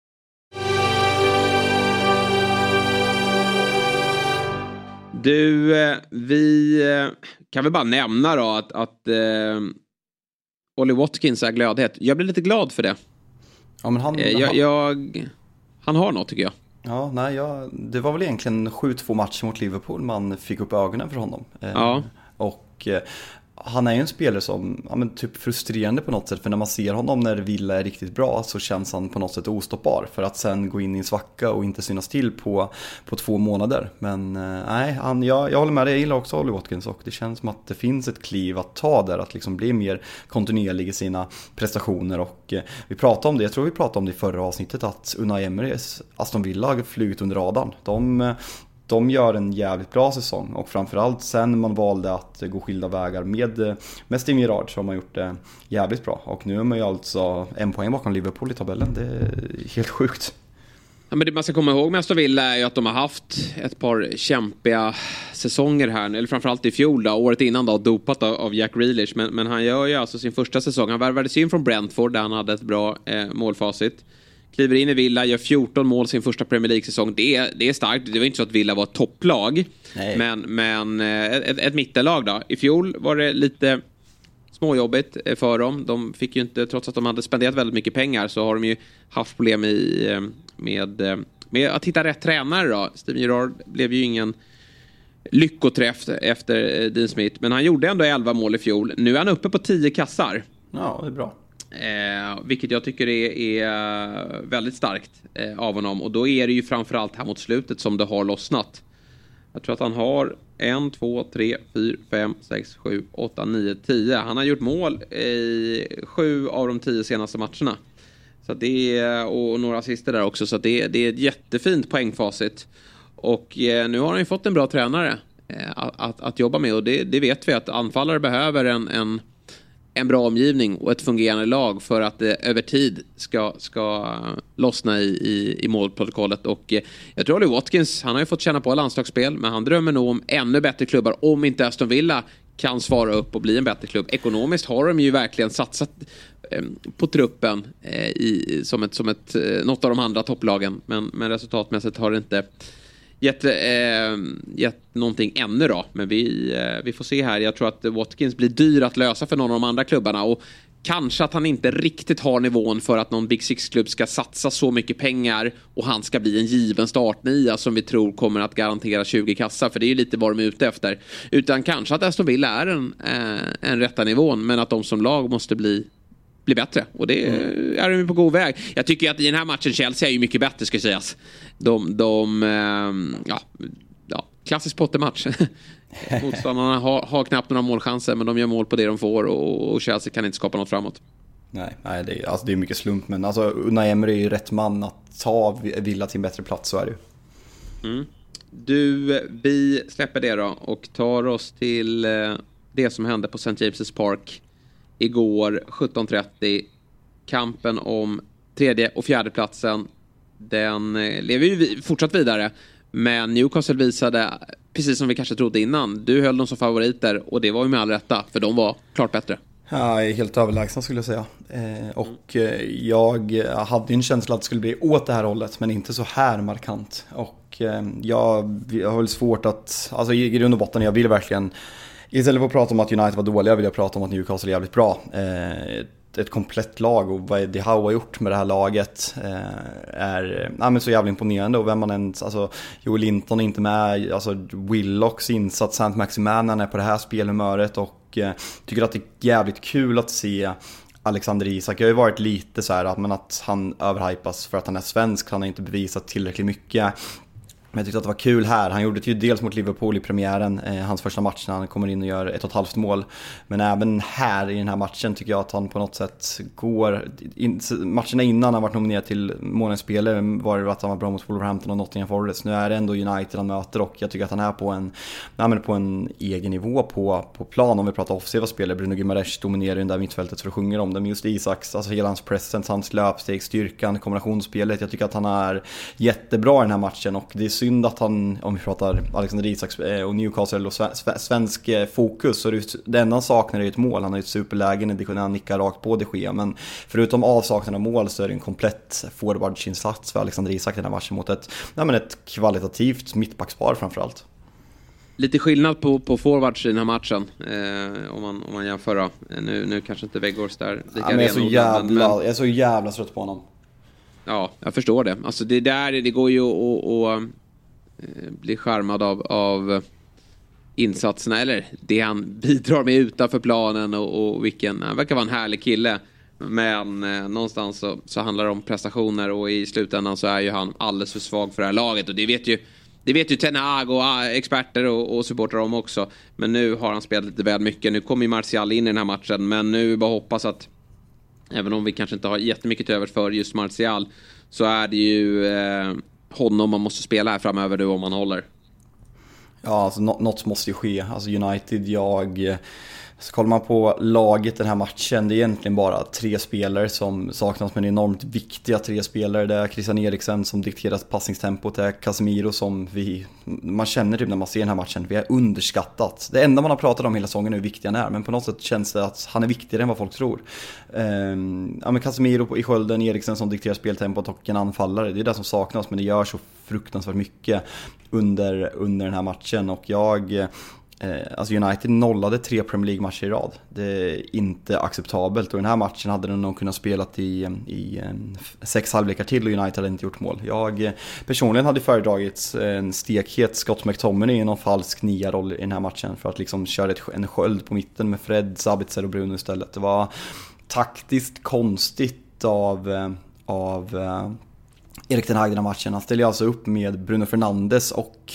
Du, eh, vi eh, kan väl bara nämna då att, att eh, Ollie Watkins är glödhet. Jag blir lite glad för det. Ja, men han, jag, jag, han har något tycker jag. Ja, nej, jag, det var väl egentligen 7-2 matcher mot Liverpool man fick upp ögonen för honom. Ja. Och han är ju en spelare som, ja men typ frustrerande på något sätt. För när man ser honom när Villa är riktigt bra så känns han på något sätt ostoppbar. För att sen gå in i en svacka och inte synas till på, på två månader. Men eh, nej, han, jag, jag håller med dig, jag gillar också Olly Watkins. Och det känns som att det finns ett kliv att ta där. Att liksom bli mer kontinuerlig i sina prestationer. Och eh, vi pratade om det, jag tror vi pratade om det i förra avsnittet. Att Unai Emerys Aston Villa har flugit under radarn. De, eh, de gör en jävligt bra säsong och framförallt sen man valde att gå skilda vägar med, med Steve Gerrard så har man gjort det jävligt bra. Och nu är man ju alltså en poäng bakom Liverpool i tabellen. Det är helt sjukt. Ja, men det man ska komma ihåg med Aston Villa är ju att de har haft ett par kämpiga säsonger här. Eller framförallt i fjol då, året innan då, dopat av, av Jack Grealish. Men, men han gör ju alltså sin första säsong. Han värvades in från Brentford där han hade ett bra eh, målfacit. Kliver in i Villa, gör 14 mål sin första Premier League-säsong. Det är, det är starkt. Det var inte så att Villa var ett topplag. Nej. Men, men eh, ett, ett mittellag då. I fjol var det lite småjobbigt eh, för dem. De fick ju inte, trots att de hade spenderat väldigt mycket pengar, så har de ju haft problem i, eh, med, med att hitta rätt tränare då. Steven Gerrard blev ju ingen lyckoträff efter Dean Smith, men han gjorde ändå 11 mål i fjol. Nu är han uppe på 10 kassar. Ja, det är bra. Eh, vilket jag tycker är, är eh, väldigt starkt eh, av honom. Och då är det ju framförallt här mot slutet som det har lossnat. Jag tror att han har en, två, tre, fyra, fem, sex, sju, åtta, nio, tio. Han har gjort mål i sju av de tio senaste matcherna. Så att det är, och några assister där också. Så att det, det är ett jättefint poängfacit. Och eh, nu har han ju fått en bra tränare eh, att, att, att jobba med. Och det, det vet vi att anfallare behöver en, en en bra omgivning och ett fungerande lag för att det över tid ska, ska lossna i, i, i målprotokollet. Och eh, jag tror Olly Watkins, han har ju fått känna på landslagsspel, men han drömmer nog om ännu bättre klubbar om inte Aston Villa kan svara upp och bli en bättre klubb. Ekonomiskt har de ju verkligen satsat eh, på truppen i, som, ett, som ett, något av de andra topplagen, men, men resultatmässigt har det inte gett, eh, gett någonting ännu då. Men vi, eh, vi får se här. Jag tror att Watkins blir dyr att lösa för någon av de andra klubbarna. Och kanske att han inte riktigt har nivån för att någon Big Six-klubb ska satsa så mycket pengar och han ska bli en given startnia som vi tror kommer att garantera 20 kassar. För det är ju lite vad de är ute efter. Utan kanske att Aston Villa är en, eh, en rätta nivån men att de som lag måste bli bli bättre. Och det är de på god väg. Jag tycker att i den här matchen Chelsea är ju mycket bättre ska sägas. De, de eh, ja, ja, klassisk Potter-match. Motståndarna har, har knappt några målchanser men de gör mål på det de får och, och Chelsea kan inte skapa något framåt. Nej, nej det, är, alltså det är mycket slump men alltså Unai Emery är ju rätt man att ta Villa till en bättre plats, så är det ju. Mm. Du, vi släpper det då och tar oss till eh, det som hände på St. James' Park igår 17.30. Kampen om tredje och fjärde platsen den eh, lever ju fortsatt vidare. Men Newcastle visade, precis som vi kanske trodde innan, du höll dem som favoriter och det var ju med all rätta, för de var klart bättre. Ja, helt överlägsna skulle jag säga. Eh, och eh, jag hade ju en känsla att det skulle bli åt det här hållet, men inte så här markant. Och jag, jag har väl svårt att, alltså i grund och botten, jag vill verkligen Istället för att prata om att United var dåliga vill jag prata om att Newcastle är jävligt bra. Eh, ett, ett komplett lag och vad Eddie Howe har gjort med det här laget eh, är ja, men så jävla imponerande och vem man än, alltså Joel Linton är inte med, alltså Willocks insats, Sant Maximanen är på det här spelhumöret och eh, tycker att det är jävligt kul att se Alexander Isak, jag har ju varit lite så här att, men att han överhypas för att han är svensk, han har inte bevisat tillräckligt mycket. Men jag tyckte att det var kul här. Han gjorde det ju dels mot Liverpool i premiären, eh, hans första match när han kommer in och gör ett och ett halvt mål. Men även här i den här matchen tycker jag att han på något sätt går... In, matcherna innan han varit nominerad till månadens spelare var det att han var bra mot Wolverhampton och Nottingham Forest. Nu är det ändå United han möter och jag tycker att han är på en, nej, på en egen nivå på, på plan. Om vi pratar offensiva spelare, Bruno Gimares dominerar ju det där mittfältet för att sjunga om det. Men just Isaks, alltså hela hans presence, hans löpsteg, styrkan, kombinationsspelet. Jag tycker att han är jättebra i den här matchen och det är synd att han, om vi pratar Alexander Isaks eh, och Newcastle och svensk eh, fokus, så det, det enda han saknar är ett mål. Han har ju ett superläge när han nickar rakt på de Gea, men förutom avsaknaden av mål så är det en komplett forwardsinsats för Alexander Isak den här matchen mot ett, ja, men ett kvalitativt mittbackspar framförallt. Lite skillnad på, på forwards i den här matchen, eh, om, man, om man jämför då. Nu, nu kanske inte Weghorst där lika ja, men jag, är så jävla, men... jag är så jävla trött på honom. Ja, jag förstår det. Alltså det där, det går ju att Eh, blir charmad av, av insatserna, eller det han bidrar med utanför planen och, och vilken, han verkar vara en härlig kille. Men eh, någonstans så, så, handlar det om prestationer och i slutändan så är ju han alldeles för svag för det här laget och det vet ju det vet ju Tenag och ah, experter och, och supportrar om också. Men nu har han spelat lite väl mycket. Nu kommer ju Martial in i den här matchen. Men nu bara hoppas att, även om vi kanske inte har jättemycket till övers för just Martial, så är det ju eh, honom man måste spela här framöver nu om man håller. Ja, alltså något måste ju ske. Alltså United, jag så kollar man på laget den här matchen, det är egentligen bara tre spelare som saknas, men enormt viktiga tre spelare. Det är Christian Eriksen som dikterar passningstempot, det är Casemiro som vi, man känner typ när man ser den här matchen, vi är underskattat. Det enda man har pratat om hela säsongen är hur viktig han är, men på något sätt känns det att han är viktigare än vad folk tror. Ehm, ja men Casemiro i skölden, Eriksen som dikterar speltempot och en anfallare, det är det som saknas, men det gör så fruktansvärt mycket under, under den här matchen och jag Eh, alltså United nollade tre Premier League-matcher i rad. Det är inte acceptabelt och den här matchen hade de nog kunnat spela i, i eh, sex halvlekar till och United hade inte gjort mål. Jag eh, personligen hade föredragit en stekhet Scott McTominay i någon falsk nia-roll i den här matchen för att liksom köra ett, en sköld på mitten med Fred, Sabitzer och Bruno istället. Det var taktiskt konstigt av, av Erik den Hag den här matchen. Han ställer alltså upp med Bruno Fernandes och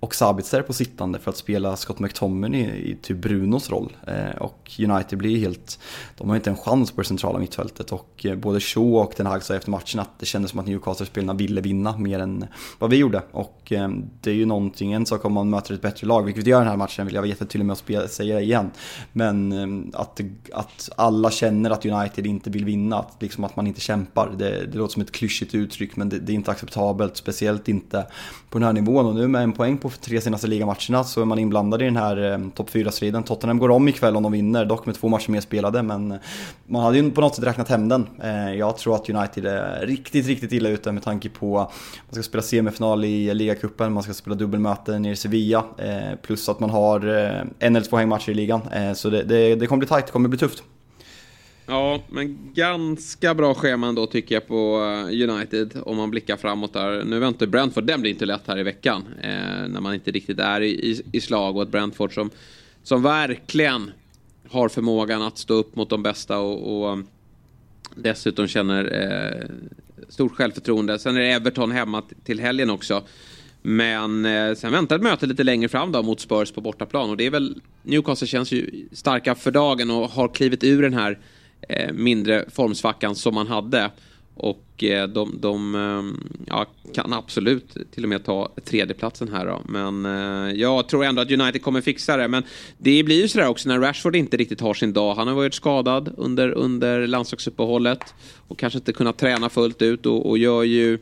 och Sabitzer på sittande för att spela Scott McTominay i, i typ Brunos roll. Eh, och United blir helt, de har inte en chans på det centrala mittfältet och eh, både Shaw och Den Hag sa efter matchen att det kändes som att Newcastle-spelarna ville vinna mer än vad vi gjorde. Och eh, det är ju någonting, en sak om man möter ett bättre lag, vilket vi gör den här matchen vill jag vara jättetydlig med att spela, säga det igen. Men eh, att, att alla känner att United inte vill vinna, att, liksom att man inte kämpar. Det, det låter som ett klyschigt uttryck men det, det är inte acceptabelt, speciellt inte på den här nivån. Och nu med en poäng på tre senaste ligamatcherna så är man inblandad i den här eh, topp 4-striden. Tottenham går om ikväll om de vinner, dock med två matcher mer spelade, men eh, man hade ju på något sätt räknat hem den. Eh, jag tror att United är riktigt, riktigt illa ute med tanke på att man ska spela semifinal i ligacupen, man ska spela dubbelmöte nere i Sevilla, eh, plus att man har eh, en eller två hängmatcher i ligan. Eh, så det, det, det kommer bli tajt, det kommer bli tufft. Ja, men ganska bra schema ändå tycker jag på eh, United om man blickar framåt där. Nu väntar Brentford, den blir inte lätt här i veckan eh, när man inte riktigt är i, i, i, slag och ett Brentford som, som verkligen har förmågan att stå upp mot de bästa och, och eh, dessutom känner eh, stort självförtroende. Sen är det Everton hemma till helgen också. Men eh, sen väntar ett möte lite längre fram då mot Spurs på bortaplan och det är väl Newcastle känns ju starka för dagen och har klivit ur den här eh, mindre formsvackan som man hade. Och eh, de, de eh, ja, kan absolut till och med ta tredjeplatsen här då. Men eh, jag tror ändå att United kommer fixa det. Men det blir ju sådär också när Rashford inte riktigt har sin dag. Han har varit skadad under, under landslagsuppehållet. Och kanske inte kunnat träna fullt ut och, och gör ju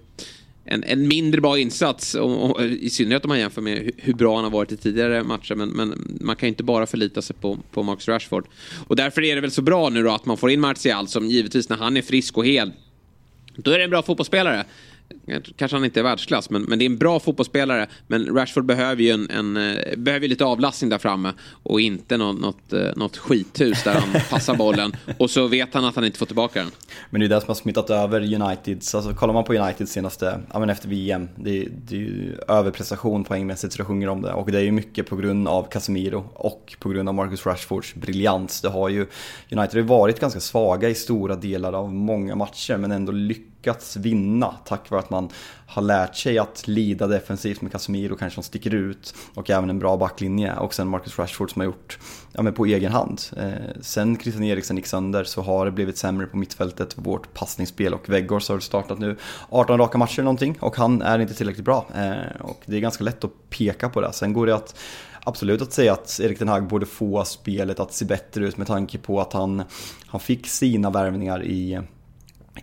en, en mindre bra insats. Och, och, I synnerhet om man jämför med hur, bra han har varit i tidigare matcher. Men, men man kan ju inte bara förlita sig på, på Marcus Rashford. Och därför är det väl så bra nu då att man får in Martial som givetvis när han är frisk och hel då är det en bra fotbollsspelare. Kanske han inte är världsklass, men, men det är en bra fotbollsspelare. Men Rashford behöver ju en, en eh, behöver lite avlastning där framme. Och inte något, något, eh, något skithus där han passar bollen. Och så vet han att han inte får tillbaka den. Men det är det som har smittat över Uniteds. Alltså kollar man på United senaste, ja men efter VM. Det, det är ju överprestation poängmässigt så det sjunger om det. Och det är ju mycket på grund av Casemiro och på grund av Marcus Rashfords briljans. Det har ju, United har ju varit ganska svaga i stora delar av många matcher men ändå lyckats vinna tack vare att man man har lärt sig att lida defensivt med Casemiro kanske som sticker ut och även en bra backlinje och sen Marcus Rashford som har gjort ja, men på egen hand. Eh, sen Christian Eriksen gick sönder så har det blivit sämre på mittfältet, vårt passningsspel och Weghorst har startat nu 18 raka matcher eller någonting och han är inte tillräckligt bra eh, och det är ganska lätt att peka på det. Sen går det att absolut att säga att Erik Den Hag borde få spelet att se bättre ut med tanke på att han, han fick sina värvningar i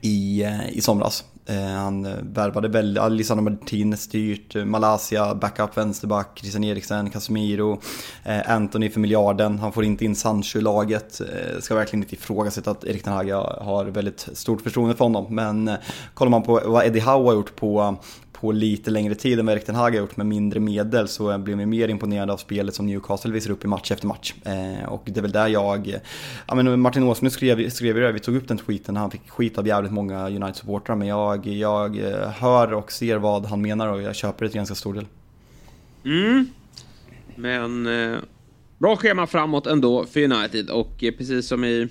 i, eh, i somras. Eh, han värvade väl Lisandro Martinez styrt, eh, Malaysia, backup vänsterback, Christian Eriksen, Casemiro, eh, Anthony för miljarden. Han får inte in Sancho i laget. Ska verkligen inte ifrågasätta att Erik Ten Hag har väldigt stort förtroende för honom. Men kollar man på vad Eddie Howe har gjort på på lite längre tid än vad Erik Ten Hag har gjort med mindre medel så blir man mer imponerad av spelet som Newcastle visar upp i match efter match. Eh, och det är väl där jag, ja men Martin Åsmund skrev, skrev ju det, vi tog upp den tweeten, han fick skit av jävligt många United-supportrar men jag, jag eh, hör och ser vad han menar och jag köper det till ganska stor del. Mm. Men eh, bra schema framåt ändå för United och eh, precis som i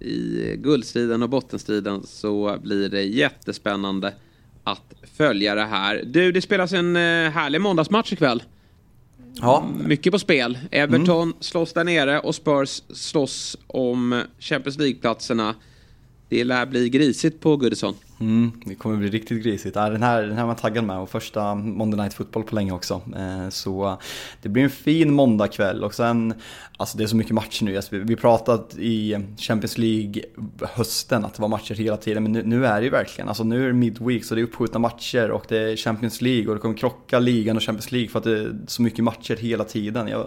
i guldstriden och bottenstriden så blir det jättespännande att följa det här. Du, det spelas en eh, härlig måndagsmatch ikväll. Ja. Mycket på spel. Everton mm. slåss där nere och Spurs slåss om Champions League-platserna. Det lär bli grisigt på Goodison. Mm, det kommer bli riktigt grisigt. Den här, den här var jag taggad med och första Monday Night Football på länge också. Eh, så det blir en fin måndagkväll och sen, alltså det är så mycket matcher nu. Alltså, vi pratat i Champions League hösten att det var matcher hela tiden, men nu, nu är det ju verkligen, alltså nu är det midweek så det är uppskjutna matcher och det är Champions League och det kommer krocka ligan och Champions League för att det är så mycket matcher hela tiden. Jag,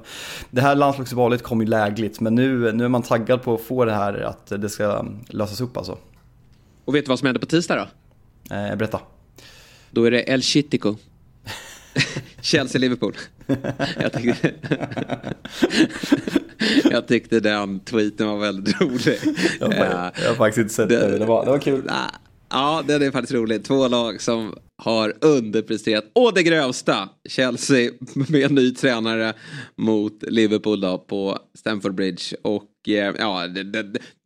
det här landslagsuppehållet kom ju lägligt, men nu, nu är man taggad på att få det här, att det ska lösas upp alltså. Och vet du vad som händer på tisdag då? Eh, berätta. Då är det El Chitico. Chelsea-Liverpool. jag, tyckte... jag tyckte den tweeten var väldigt rolig. jag, har, jag har faktiskt inte sett det. Det var, det var kul. Ja, den är faktiskt rolig. Två lag som har underpresterat å det grövsta. Chelsea med en ny tränare mot Liverpool då på Stamford Bridge. Och Eh, ja,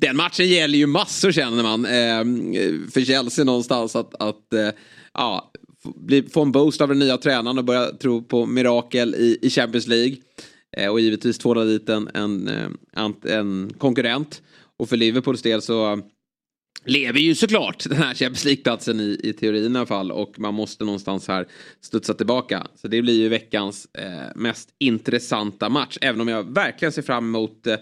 den matchen gäller ju massor känner man. Eh, för Chelsea någonstans att, att eh, ja, få en boost av den nya tränaren och börja tro på mirakel i, Champions League. Eh, och givetvis tvåla dit en, en, eh, en konkurrent. Och för Liverpools del så lever ju såklart den här Champions League-platsen i, i teorin i alla fall och man måste någonstans här studsa tillbaka. Så det blir ju veckans eh, mest intressanta match, även om jag verkligen ser fram emot eh,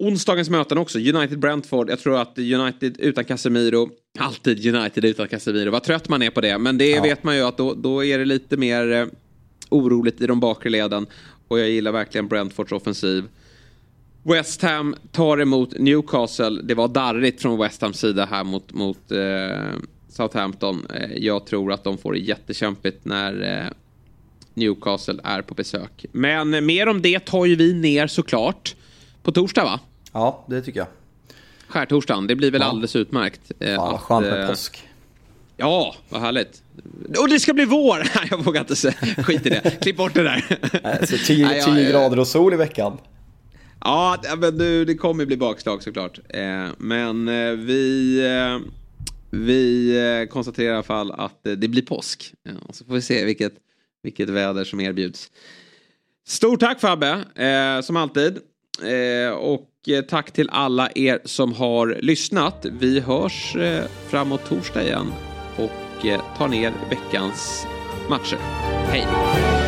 onsdagens möten också. United-Brentford, jag tror att United utan Casemiro, alltid United utan Casemiro, vad trött man är på det, men det ja. vet man ju att då, då är det lite mer eh, oroligt i de bakre leden och jag gillar verkligen Brentfords offensiv. West Ham tar emot Newcastle. Det var darrigt från West Hams sida här mot, mot eh, Southampton. Eh, jag tror att de får det jättekämpigt när eh, Newcastle är på besök. Men mer om det tar ju vi ner såklart på torsdag va? Ja, det tycker jag. Skärtorsdagen, det blir väl ja. alldeles utmärkt. Eh, ja, skönt med eh, påsk. Ja, vad härligt. Och det ska bli vår! jag vågar inte säga. Skit i det. Klipp bort det där. 10 grader och sol i veckan. Ja, men nu, det kommer bli bakslag såklart. Eh, men eh, vi, vi konstaterar i alla fall att det blir påsk. Så får vi se vilket, vilket väder som erbjuds. Stort tack Fabbe, som alltid. Eh, och eh, tack till alla er som har lyssnat. Vi hörs eh, framåt torsdag igen och tar ner veckans matcher. Hej!